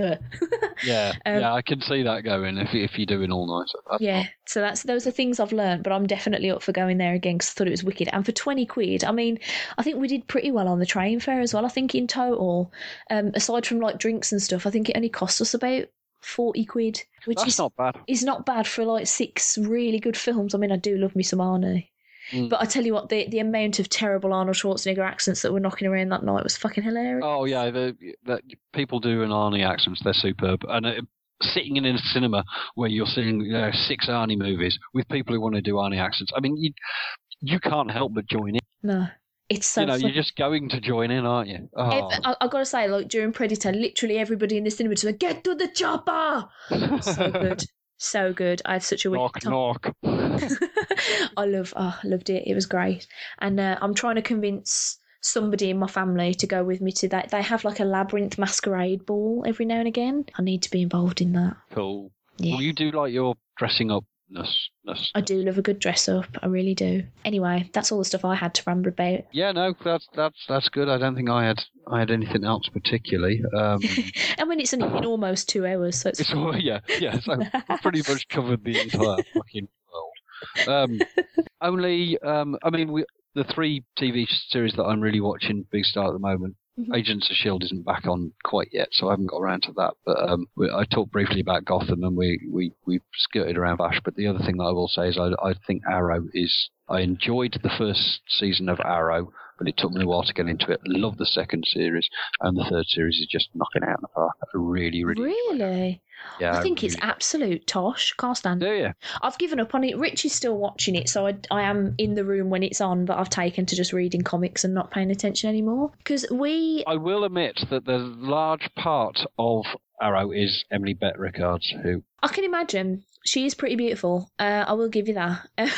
yeah, um, yeah, I can see that going if if you're doing all night. Yeah, not... so that's those are things I've learned, but I'm definitely up for going there again because I thought it was wicked. And for twenty quid, I mean, I think we did pretty well on the train fare as well. I think in total, um, aside from like drinks and stuff, I think it only cost us about 40 quid, which That's is not bad. Is not bad for like six really good films. I mean, I do love me some Arnie. Mm. But I tell you what, the, the amount of terrible Arnold Schwarzenegger accents that were knocking around that night was fucking hilarious. Oh yeah, the, the people do an Arnie accents; they're superb. And uh, sitting in a cinema where you're seeing you know, six Arnie movies with people who want to do Arnie accents, I mean, you you can't help but join in. No. It's so you know, fun. you're just going to join in, aren't you? Oh. I, I gotta say, like during Predator, literally everybody in the cinema just like, "Get to the chopper!" so good, so good. I had such a knock, time. knock. I love, oh, loved it. It was great, and uh, I'm trying to convince somebody in my family to go with me to that. They have like a labyrinth masquerade ball every now and again. I need to be involved in that. Cool. Yeah. Will you do like your dressing up I do love a good dress up. I really do. Anyway, that's all the stuff I had to ramble about. Yeah, no, that's that's that's good. I don't think I had I had anything else particularly. Um, I mean, it's in, been almost two hours, so it's, it's all, yeah, yeah. So pretty much covered the entire fucking world. Um, only, um, I mean, we the three TV series that I'm really watching Big Star at the moment Mm-hmm. Agents of Shield isn't back on quite yet, so I haven't got around to that. But um, we, I talked briefly about Gotham, and we we we skirted around Flash. But the other thing that I will say is I I think Arrow is. I enjoyed the first season of Arrow, but it took me a while to get into it. Love the second series, and the third series is just knocking out of the park. I really, really, really. Yeah, I think I really it's absolute tosh. Can't stand it. Do you? I've given up on it. Rich is still watching it, so I, I am in the room when it's on, but I've taken to just reading comics and not paying attention anymore. Because we. I will admit that the large part of Arrow is Emily Bett Rickards, who. I can imagine. She is pretty beautiful. Uh, I will give you that.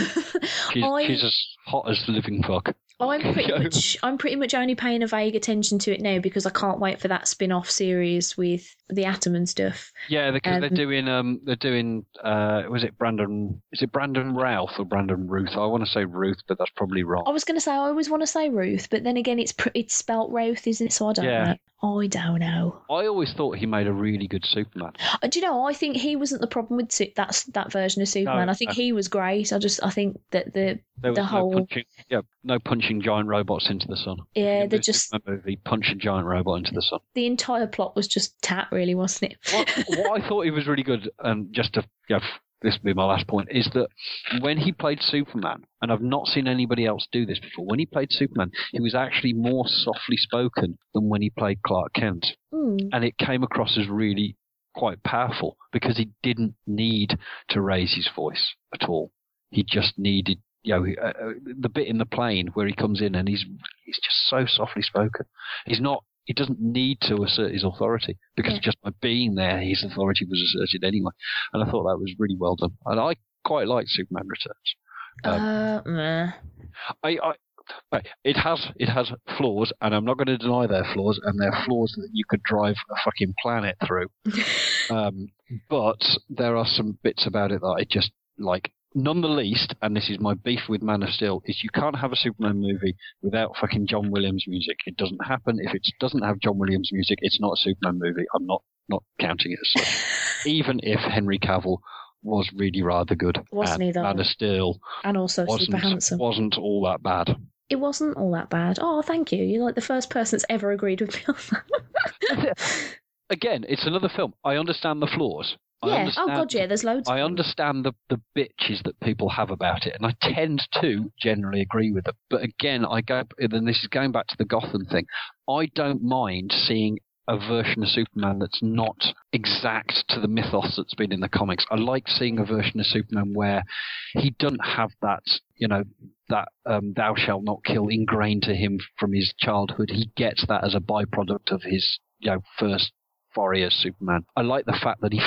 she's, I... she's as hot as the living fuck. I'm pretty much I'm pretty much only paying a vague attention to it now because I can't wait for that spin-off series with the Atom and stuff. Yeah, because um, they're doing um they're doing uh was it Brandon is it Brandon Routh or Brandon Ruth? I want to say Ruth, but that's probably wrong. I was going to say I always want to say Ruth, but then again it's it's spelt Routh, isn't it? So I don't yeah. know. I don't know. I always thought he made a really good Superman. Uh, do you know? I think he wasn't the problem with that that version of Superman. I think no. he was great. I just I think that the the whole no punching, yeah no punching giant robots into the sun. Yeah, they're just movie punch a giant robot into the sun. The entire plot was just tat, really, wasn't it? what, what I thought he was really good, and just to yeah, this will be my last point, is that when he played Superman, and I've not seen anybody else do this before, when he played Superman, he was actually more softly spoken than when he played Clark Kent. Mm. And it came across as really quite powerful because he didn't need to raise his voice at all. He just needed, you know, uh, uh the bit in the plane where he comes in and he's he's just so softly spoken. He's not he doesn't need to assert his authority because yeah. just by being there, his authority was asserted anyway. And I thought that was really well done. And I quite like Superman Returns. Um, uh, meh. I, I, It has it has flaws, and I'm not going to deny their flaws, and they're flaws that you could drive a fucking planet through. um, but there are some bits about it that I just like. None the least, and this is my beef with Man of Steel, is you can't have a Superman movie without fucking John Williams music. It doesn't happen. If it doesn't have John Williams music, it's not a Superman movie. I'm not not counting it as such. Even if Henry Cavill was really rather good, Wasn't he, though? Man of Steel and also super handsome. wasn't all that bad. It wasn't all that bad. Oh, thank you. You're like the first person that's ever agreed with me on that. Again, it's another film. I understand the flaws. I yeah. Oh god, yeah. There's loads. I understand the, the bitches that people have about it, and I tend to generally agree with them. But again, I go, and this is going back to the Gotham thing. I don't mind seeing a version of Superman that's not exact to the mythos that's been in the comics. I like seeing a version of Superman where he doesn't have that, you know, that um, thou shalt not kill ingrained to him from his childhood. He gets that as a byproduct of his, you know, first foray as Superman. I like the fact that he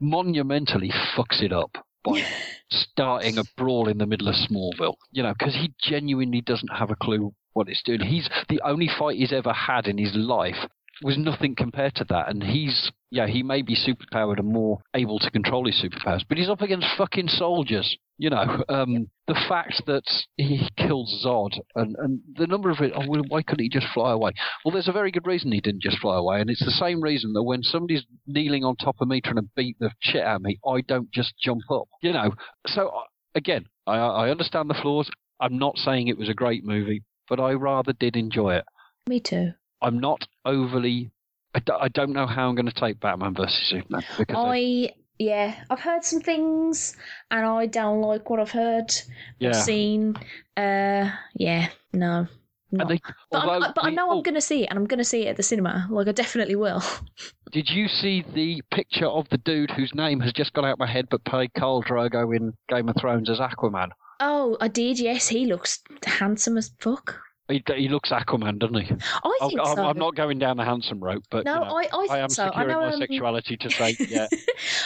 monumentally fucks it up by starting a brawl in the middle of Smallville. You know, because he genuinely doesn't have a clue what it's doing. He's the only fight he's ever had in his life was nothing compared to that. And he's, yeah, he may be superpowered and more able to control his superpowers, but he's up against fucking soldiers. You know, um, the fact that he killed Zod and, and the number of it, oh, well, why couldn't he just fly away? Well, there's a very good reason he didn't just fly away, and it's the same reason that when somebody's kneeling on top of me trying to beat the shit out of me, I don't just jump up. You know, so uh, again, I, I understand the flaws. I'm not saying it was a great movie, but I rather did enjoy it. Me too. I'm not overly. I, d- I don't know how I'm going to take Batman versus Superman because I, I yeah, I've heard some things, and I don't like what I've heard. yeah. Seen. Uh, yeah, no. They, but I, but I know oh, I'm going to see it, and I'm going to see it at the cinema. Like I definitely will. Did you see the picture of the dude whose name has just gone out my head, but played Khal Drogo in Game of Thrones as Aquaman? Oh, I did. Yes, he looks handsome as fuck. He, he looks Aquaman, doesn't he? I I'll- think I'm, so. I'm not going down the handsome route, but no, you know, I, I think I am so. I know. my um, sexuality to say, yeah,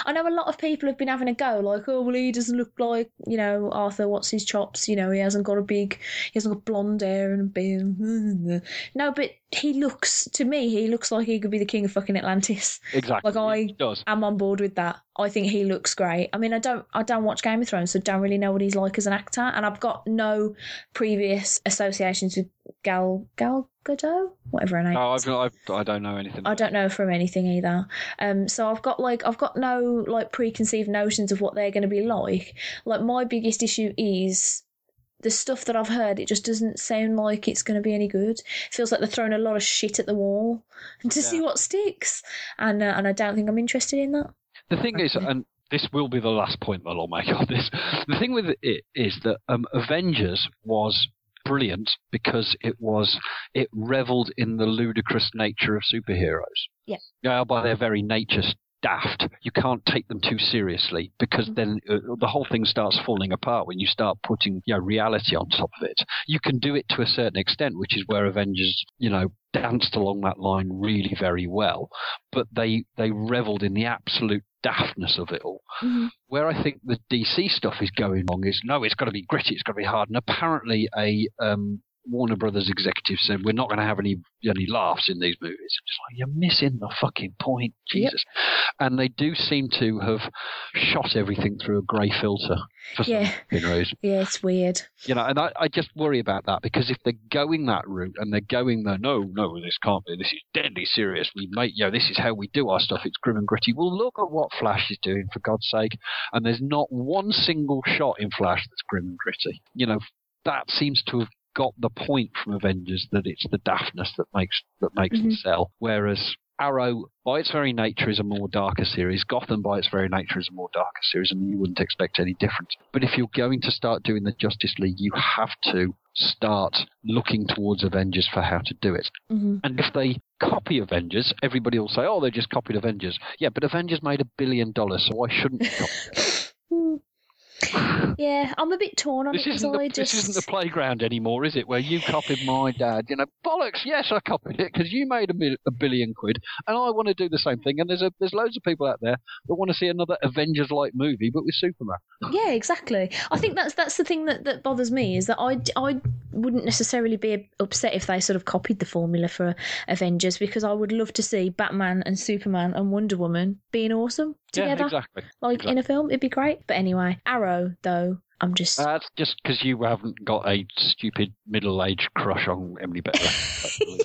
I know a lot of people have been having a go, like, oh well, he doesn't look like you know Arthur. What's his chops? You know, he hasn't got a big, he hasn't got blonde hair and a beard. No, but he looks to me, he looks like he could be the king of fucking Atlantis. exactly. Like I- He does. I'm on board with that. I think he looks great. I mean, I don't, I don't watch Game of Thrones, so don't really know what he's like as an actor, and I've got no previous associations with Gal Gal Gadot, whatever her name. No, is. I've, I've, I don't know anything. I don't know from anything either. Um, so I've got like I've got no like preconceived notions of what they're going to be like. Like my biggest issue is the stuff that I've heard. It just doesn't sound like it's going to be any good. It feels like they're throwing a lot of shit at the wall to see what sticks, and uh, and I don't think I'm interested in that. The thing is, and this will be the last point that I'll make of this. The thing with it is that um, Avengers was brilliant because it was it reveled in the ludicrous nature of superheroes. Yeah. By their very nature, daft. You can't take them too seriously because then uh, the whole thing starts falling apart when you start putting you know, reality on top of it. You can do it to a certain extent, which is where Avengers, you know, danced along that line really very well. But they they reveled in the absolute daftness of it all. Mhm. Where I think the DC stuff is going wrong is no, it's got to be gritty, it's got to be hard. And apparently, a um, Warner Brothers executives said we're not going to have any any laughs in these movies. Just like you're missing the fucking point, Yep. Jesus. And they do seem to have shot everything through a grey filter for Yeah. some reason. Yeah, it's weird. You know, and I, I just worry about that because if they're going that route and they're going the no, no, this can't be. This is deadly serious. We make, you know, this is how we do our stuff. It's grim and gritty. Well, look at what Flash is doing for God's sake. And there's not one single shot in Flash that's grim and gritty. You know, that seems to have got the point from Avengers that it's the daftness that makes that makes them Mhm. sell. Whereas Arrow, by its very nature, is a more darker series. Gotham, by its very nature, is a more darker series, and you wouldn't expect any difference. But if you're going to start doing the Justice League, you have to start looking towards Avengers for how to do it. hmm And if they copy Avengers, everybody will say, "Oh, they just copied Avengers." Yeah, but Avengers made a billion dollars, so why shouldn't you copy it? Yeah, I'm a bit torn on This it because I this isn't the playground anymore, is it? Where you copied my dad. You know, bollocks. Yes, I copied it because you made a, mil- a billion quid, and I want to do the same thing. And there's a, there's loads of people out there that want to see another Avengers-like movie, but with Superman. Yeah, exactly. I think that's that's the thing that, that bothers me is that I, I wouldn't necessarily be upset if they sort of copied the formula for Avengers because I would love to see Batman and Superman and Wonder Woman being awesome together. Yeah, exactly. Like in a film, it'd be great. But anyway, Arrow though, I'm just That's just because you haven't got a stupid middle-aged crush on Emily Butler.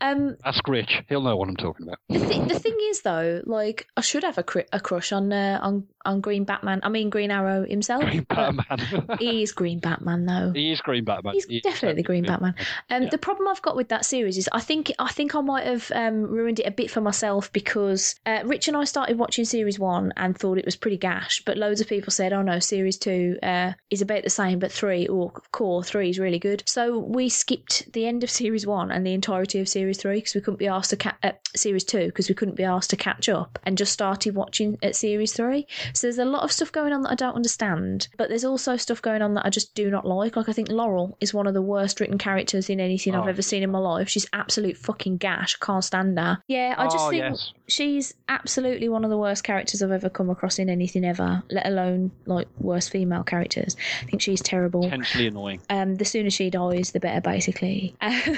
um Ask Rich; he'll know what I'm talking about. the, th- the thing is though, like I should have a, cr- a crush on uh, on on Green Batman. I mean Green Arrow himself. Green Batman. He is Green Batman though. he is Green Batman. He's He definitely Green Batman. Um, Yeah. The problem I've got with that series is I think I think I might have um, ruined it a bit for myself because uh, Rich and I started watching series one and thought it was pretty gash, but loads of people said, "Oh no, series two uh, is about the same, but three or core three is really good." So we skipped the end of series one and the entirety of series three because we couldn't be asked to ca- uh, series two because we couldn't be asked to catch up and just started watching at series three. So there's a lot of stuff going on that I don't understand, but there's also stuff going on that I just do not like. Like I think Laurel is one of the worst written characters in anything I've Oh. ever seen in my life. She's absolute fucking gash. Can't stand her. Yeah, I just oh, think yes. she's absolutely one of the worst characters I've ever come across in anything ever, let alone like worst female characters. I think she's terrible. Intensely annoying. Um, the sooner she dies, the better, basically. and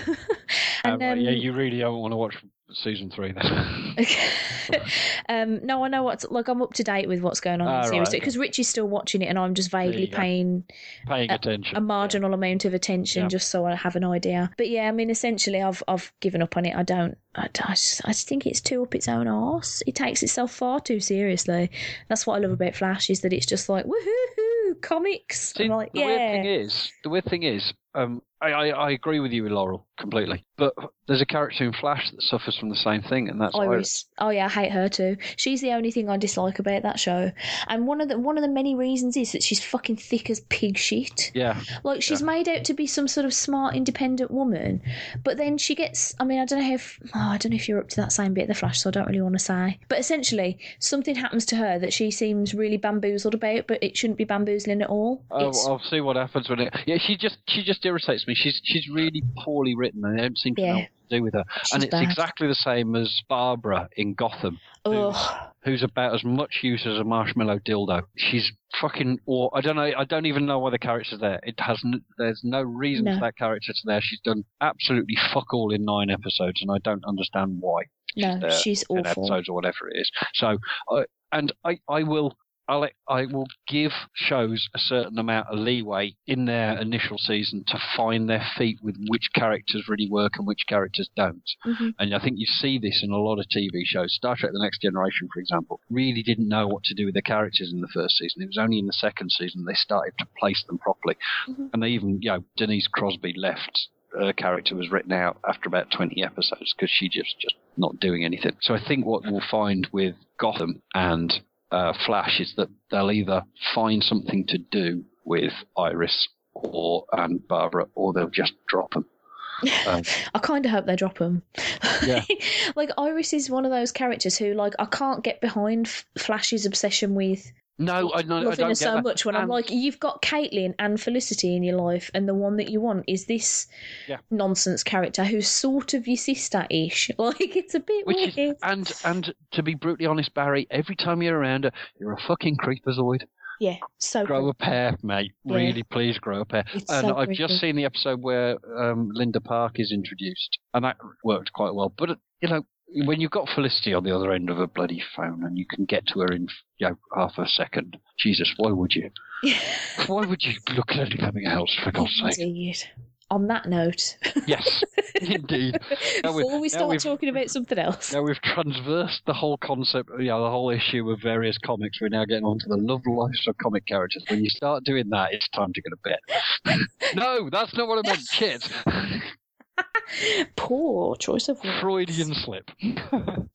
Um, um, yeah, you really don't want to watch season three then. um, no, I know what's like. I'm up to date with what's going on Ah, in the series right. because Richie's still watching it, and I'm just vaguely paying Paying attention. a marginal amount of attention Yeah. just so I have an idea. But yeah, I mean, essentially, I've I've given up on it. I don't. I, I, just, I just think it's too up its own arse. It takes itself far too seriously. That's what I love about Flash is that it's just like woohoo comics. See, like, the yeah. weird thing is, the weird thing is, um, I, I, I agree with you with Laurel completely, but there's a character in Flash that suffers from the same thing, and that's Iris. Iris. Oh yeah, I hate her too. She's the only thing I dislike about that show. And one of the one of the many reasons is that she's fucking thick as pig shit. Yeah, Like she's made out to be some sort of smart, independent woman, but then she gets. I mean, I don't know if oh, I don't know if you're up to that same bit of the Flash, so I don't really want to say. But essentially, something happens to her that she seems really bamboozled about, but it shouldn't be bamboozling at all. I'll, It's- I'll see what happens when it. Yeah, she just she just irritates me. She's she's really poorly written, and I don't seem to know what to do with her. she's and it's bad. exactly the same as Barbara in Gotham, Ugh. who's about as much use as a marshmallow dildo. She's fucking. Or I don't know. I don't even know why the character's there. It has. There's no reason No. for that character to there. She's done absolutely fuck all in nine episodes, and I don't understand why. No, there she's 10 awful. episodes or whatever it is. So, uh, and I, I will, I'll, I will give shows a certain amount of leeway in their initial season to find their feet with which characters really work and which characters don't. Mhm. And I think you see this in a lot of TV shows. Star Trek: The Next Generation, for example, really didn't know what to do with the characters in the first season. It was only in the second season they started to place them properly. Mhm. And they even, you know, Denise Crosby left her character was written out after about 20 episodes because she just just not doing anything. So I think what we'll find with Gotham and uh, Flash is that they'll either find something to do with Iris or and Barbara, or they'll just drop them. Um, I kind of hope they drop him. Yeah. like Iris is one of those characters who, like, I can't get behind F- Flash's obsession with no, I, no, I loving don't her get so that. much. When I'm like, you've got Caitlin and Felicity in your life, and the one that you want is this Yeah. nonsense character who's sort of your sister-ish. Like, it's a bit Which weird. is, and and to be brutally honest, Barry, every time you're around her, you're a fucking creepazoid. yeah, so Grow a pair, mate. Yeah. Really, please grow a pair. It's and so I've creepy. just seen the episode where um, Linda Park is introduced, and that worked quite well. But you know, when you've got Felicity on the other end of a bloody phone, and you can get to her in you know half a second, Jesus, why would you? Why would you look at anything else for God's sake? Indeed. On that note, Yes, indeed. Now before we start talking about something else, Now we've transversed the whole concept, you know, the whole issue of various comics. We're now getting onto the love lives of comic characters. When you start doing that, it's time to go to bed. no, that's not what I meant. Shit. poor choice of words. Freudian slip.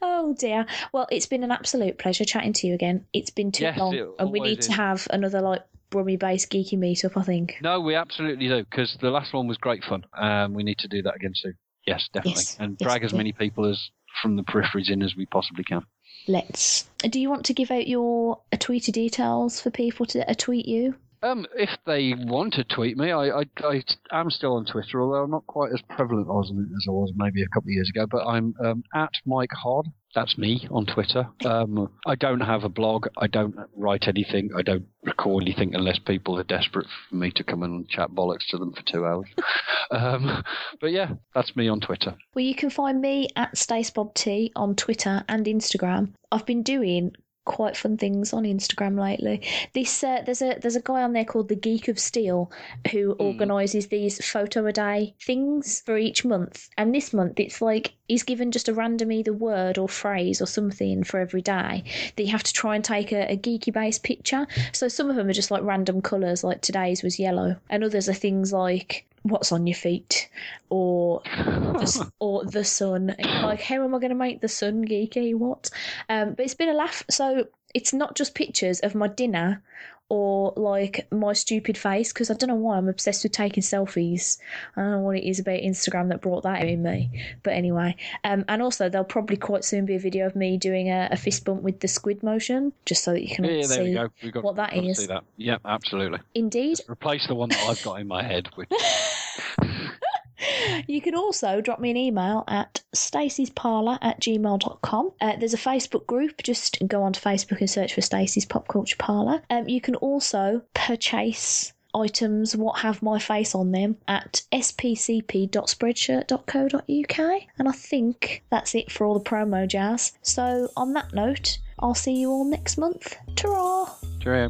Oh dear. Well, it's been an absolute pleasure chatting to you again. It's been too Yes, long, and we need to have another like Brummy based geeky meetup. I think. no, we absolutely do, because the last one was great fun. Um, we need to do that again soon. Yes, definitely. Yes, and yes, drag as many people as from the peripheries in as we possibly can. let's. Do you want to give out your uh, Twitter details for people to uh, tweet you? Um, if they want to tweet me, I, I, I am still on Twitter, although I'm not quite as prevalent as, as I was maybe a couple of years ago. But I'm um, at Mike Hod. That's me on Twitter. Um, I don't have a blog. I don't write anything. I don't record anything unless people are desperate for me to come and chat bollocks to them for two hours. um, but yeah, that's me on Twitter. Well, you can find me at StaceBobT on Twitter and Instagram. I've been doing quite fun things on Instagram lately. This uh, there's a there's a guy on there called the Geek of Steel who mm. organises these photo a day things for each month. And this month it's like he's given just a random either word or phrase or something for every day that you have to try and take a, a geeky based picture. So some of them are just like random colours, like today's was yellow, and others are things like what's on your feet or the, or the sun. Like how am i going to make the sun geeky? What? Um, but it's been a laugh. So it's not just pictures of my dinner or like my stupid face because I don't know why I'm obsessed with taking selfies. I don't know what it is about Instagram that brought that in me. But anyway, um, and also there'll probably quite soon be a video of me doing a, a fist bump with the squid motion, just so that you can yeah, see there we go. got, what that is. That. Yeah, absolutely. Indeed. Just replace the one that I've got in my head with. You can also drop me an email at stacey'sparlour at gmail.com. Uh, there's a Facebook group. Just go onto Facebook and search for Stacey's Pop Culture Parlour. Um, you can also purchase items what have my face on them at spcp.spreadshirt.co.uk. And I think that's it for all the promo jazz. So, on that note, I'll see you all next month. Ta-ra! Ta-ra.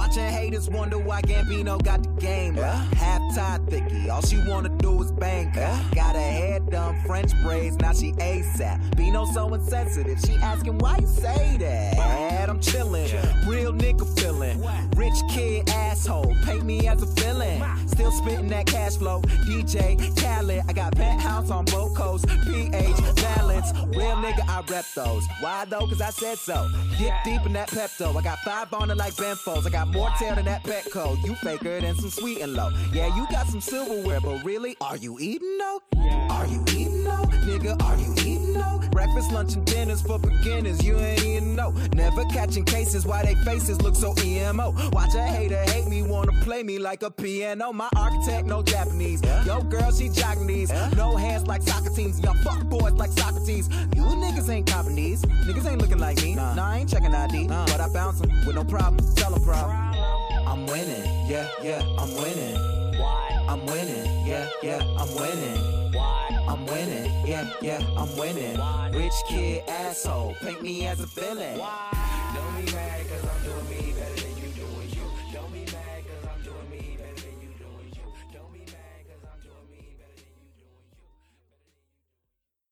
Watching haters wonder why Gambino got the game. Yeah. Half Thai thicky, all she wanna do is bang. Yeah. Got her hair done, French braids, now she ASAP. Bino so insensitive, she asking why you say that. I'm chillin', real nigga feelin'. Rich kid asshole, paint me as a villain. Still spittin' that cash flow. DJ Khaled, I got penthouse on both coasts. PH balance, real nigga, I rep those. Why though? Cause I said so. Get deep in that Pepto. I got five on it like Ben Folds. I got more tail than that Petco. You faker than some sweet and low. Yeah, you got some silverware, but really, are you eating though? Are you eating though? Nigga, are you eating no? Breakfast, lunch, and dinners for beginners. You ain't eating no. Never catching cases why they faces look so emo. Watch a hater hate me, wanna play me like a piano. My architect, no Japanese. Yo, girl, she Japanese. No hands like Socrates. Y'all fuck boys like Socrates. You niggas ain't copping these. Niggas ain't looking like me. Nah, I ain't checking ID. Nah. But I bounce them with no problem. Tell them problem. I'm winning, yeah, yeah, I'm winning. Why? I'm winning, yeah, yeah, I'm winning. I'm winning, yeah, yeah, I'm winning. Rich kid asshole, paint me as a villain. Don't be mad, cause I'm doing me.